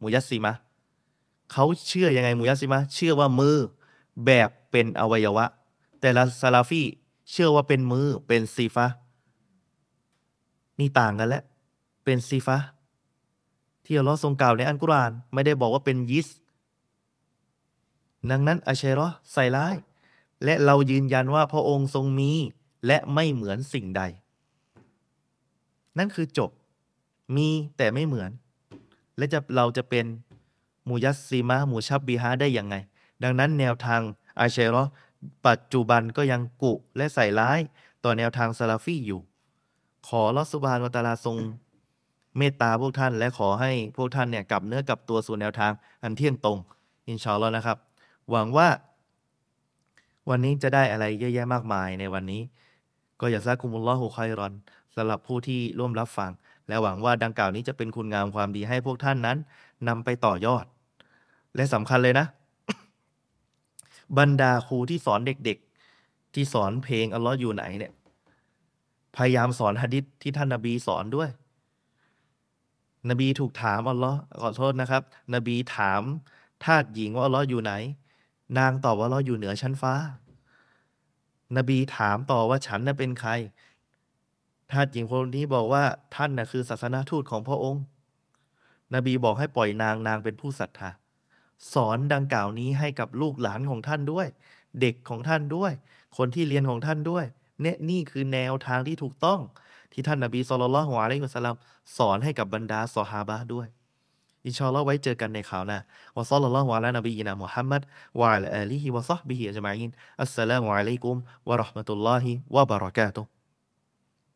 มูยัสซิมะเขาเชื่อยังไงมูยัสซิมะเชื่อว่ามือแบบเป็นอวัยวะ แต่ละซาลาฟีเชื่อว่าเป็นมือเป็นซีฟะนี่ต่างกันแล้วเป็นซีฟะที่อัลลอฮ์ทรงกล่าวในอันกุราน ไม่ได้บอกว่าเป็นยิส ดังนั้นอาชัยรอห์ใส่ร้าย และเรายืนยันว่าพระองค์ทรงมี และไม่เหมือนสิ่งใด นั่นคือจบมีแต่ไม่เหมือน และจะเราจะเป็นมูจัสซีมะมูชับบีฮาได้ยังไง ดังนั้นแนวทางอาชัยรอห์ปัจจุบันก็ยังกุและใส่ร้ายต่อแนวทางซาลาฟีอยู่ ขออัลลอฮ์ سبحانه وتعالىทรงเมตตาพวกท่าน และขอให้พวกท่านเนี่ยกลับเนื้อกลับตัวสู่แนวทางอันเที่ยงตรง อินชาอัลลอฮ์นะครับ หวังว่า วันนี้จะได้อะไรเยอะแยะมากมายในวันนี้ ก็ جزاكم الله خيرا สำหรับผู้ที่ร่วมรับฟัง และหวังว่าดังกล่าวนี้จะเป็นคุณงามความดีให้พวกท่านนั้นนำไปต่อยอด และสำคัญเลยนะ บรรดาครูที่สอนเด็กๆ ที่สอนเพลงอัลลอฮ์อยู่ไหนเนี่ย พยายามสอนหะดิษที่ท่านนบีสอนด้วย นบีถูกถามอัลลอฮ์ขอโทษนะครับ นบีถามทาสหญิงว่าอัลลอฮ์อยู่ไหน นางตอบว่าอัลลอฮ์อยู่เหนือชั้นฟ้า นบีถามต่อว่าฉันน่ะเป็นใคร ท่าสหญิงคนนี้บอกว่าท่านน่ะคือศาสนาทูตของพระองค์ นบีบอกให้ปล่อยนางนางเป็นผู้ศรัทธาสอนดังกล่าวนี้ให้กับลูกหลานของท่านด้วย เด็กของท่านด้วย คนที่เรียนของท่านด้วย เนี่ยนี่คือแนวทางที่ถูกต้อง ที่ท่านนบีสุลต่านละฮ์อะลัยฮิสัลลัมสอนให้กับบรรดาซอฮาบะด้วย อินชาอัลลอฮ์ไว้เจอกันในข่าวหน้าวะซัลลัลลอฮุอะลานบีนะมุฮัมมัดวะอะลาอาลีฮิวะซอฮบิฮิอัจมาอีนอัสสลามุอะลัยกุมวะเราะห์มะตุลลอฮิวะบะเราะกาตุฮ์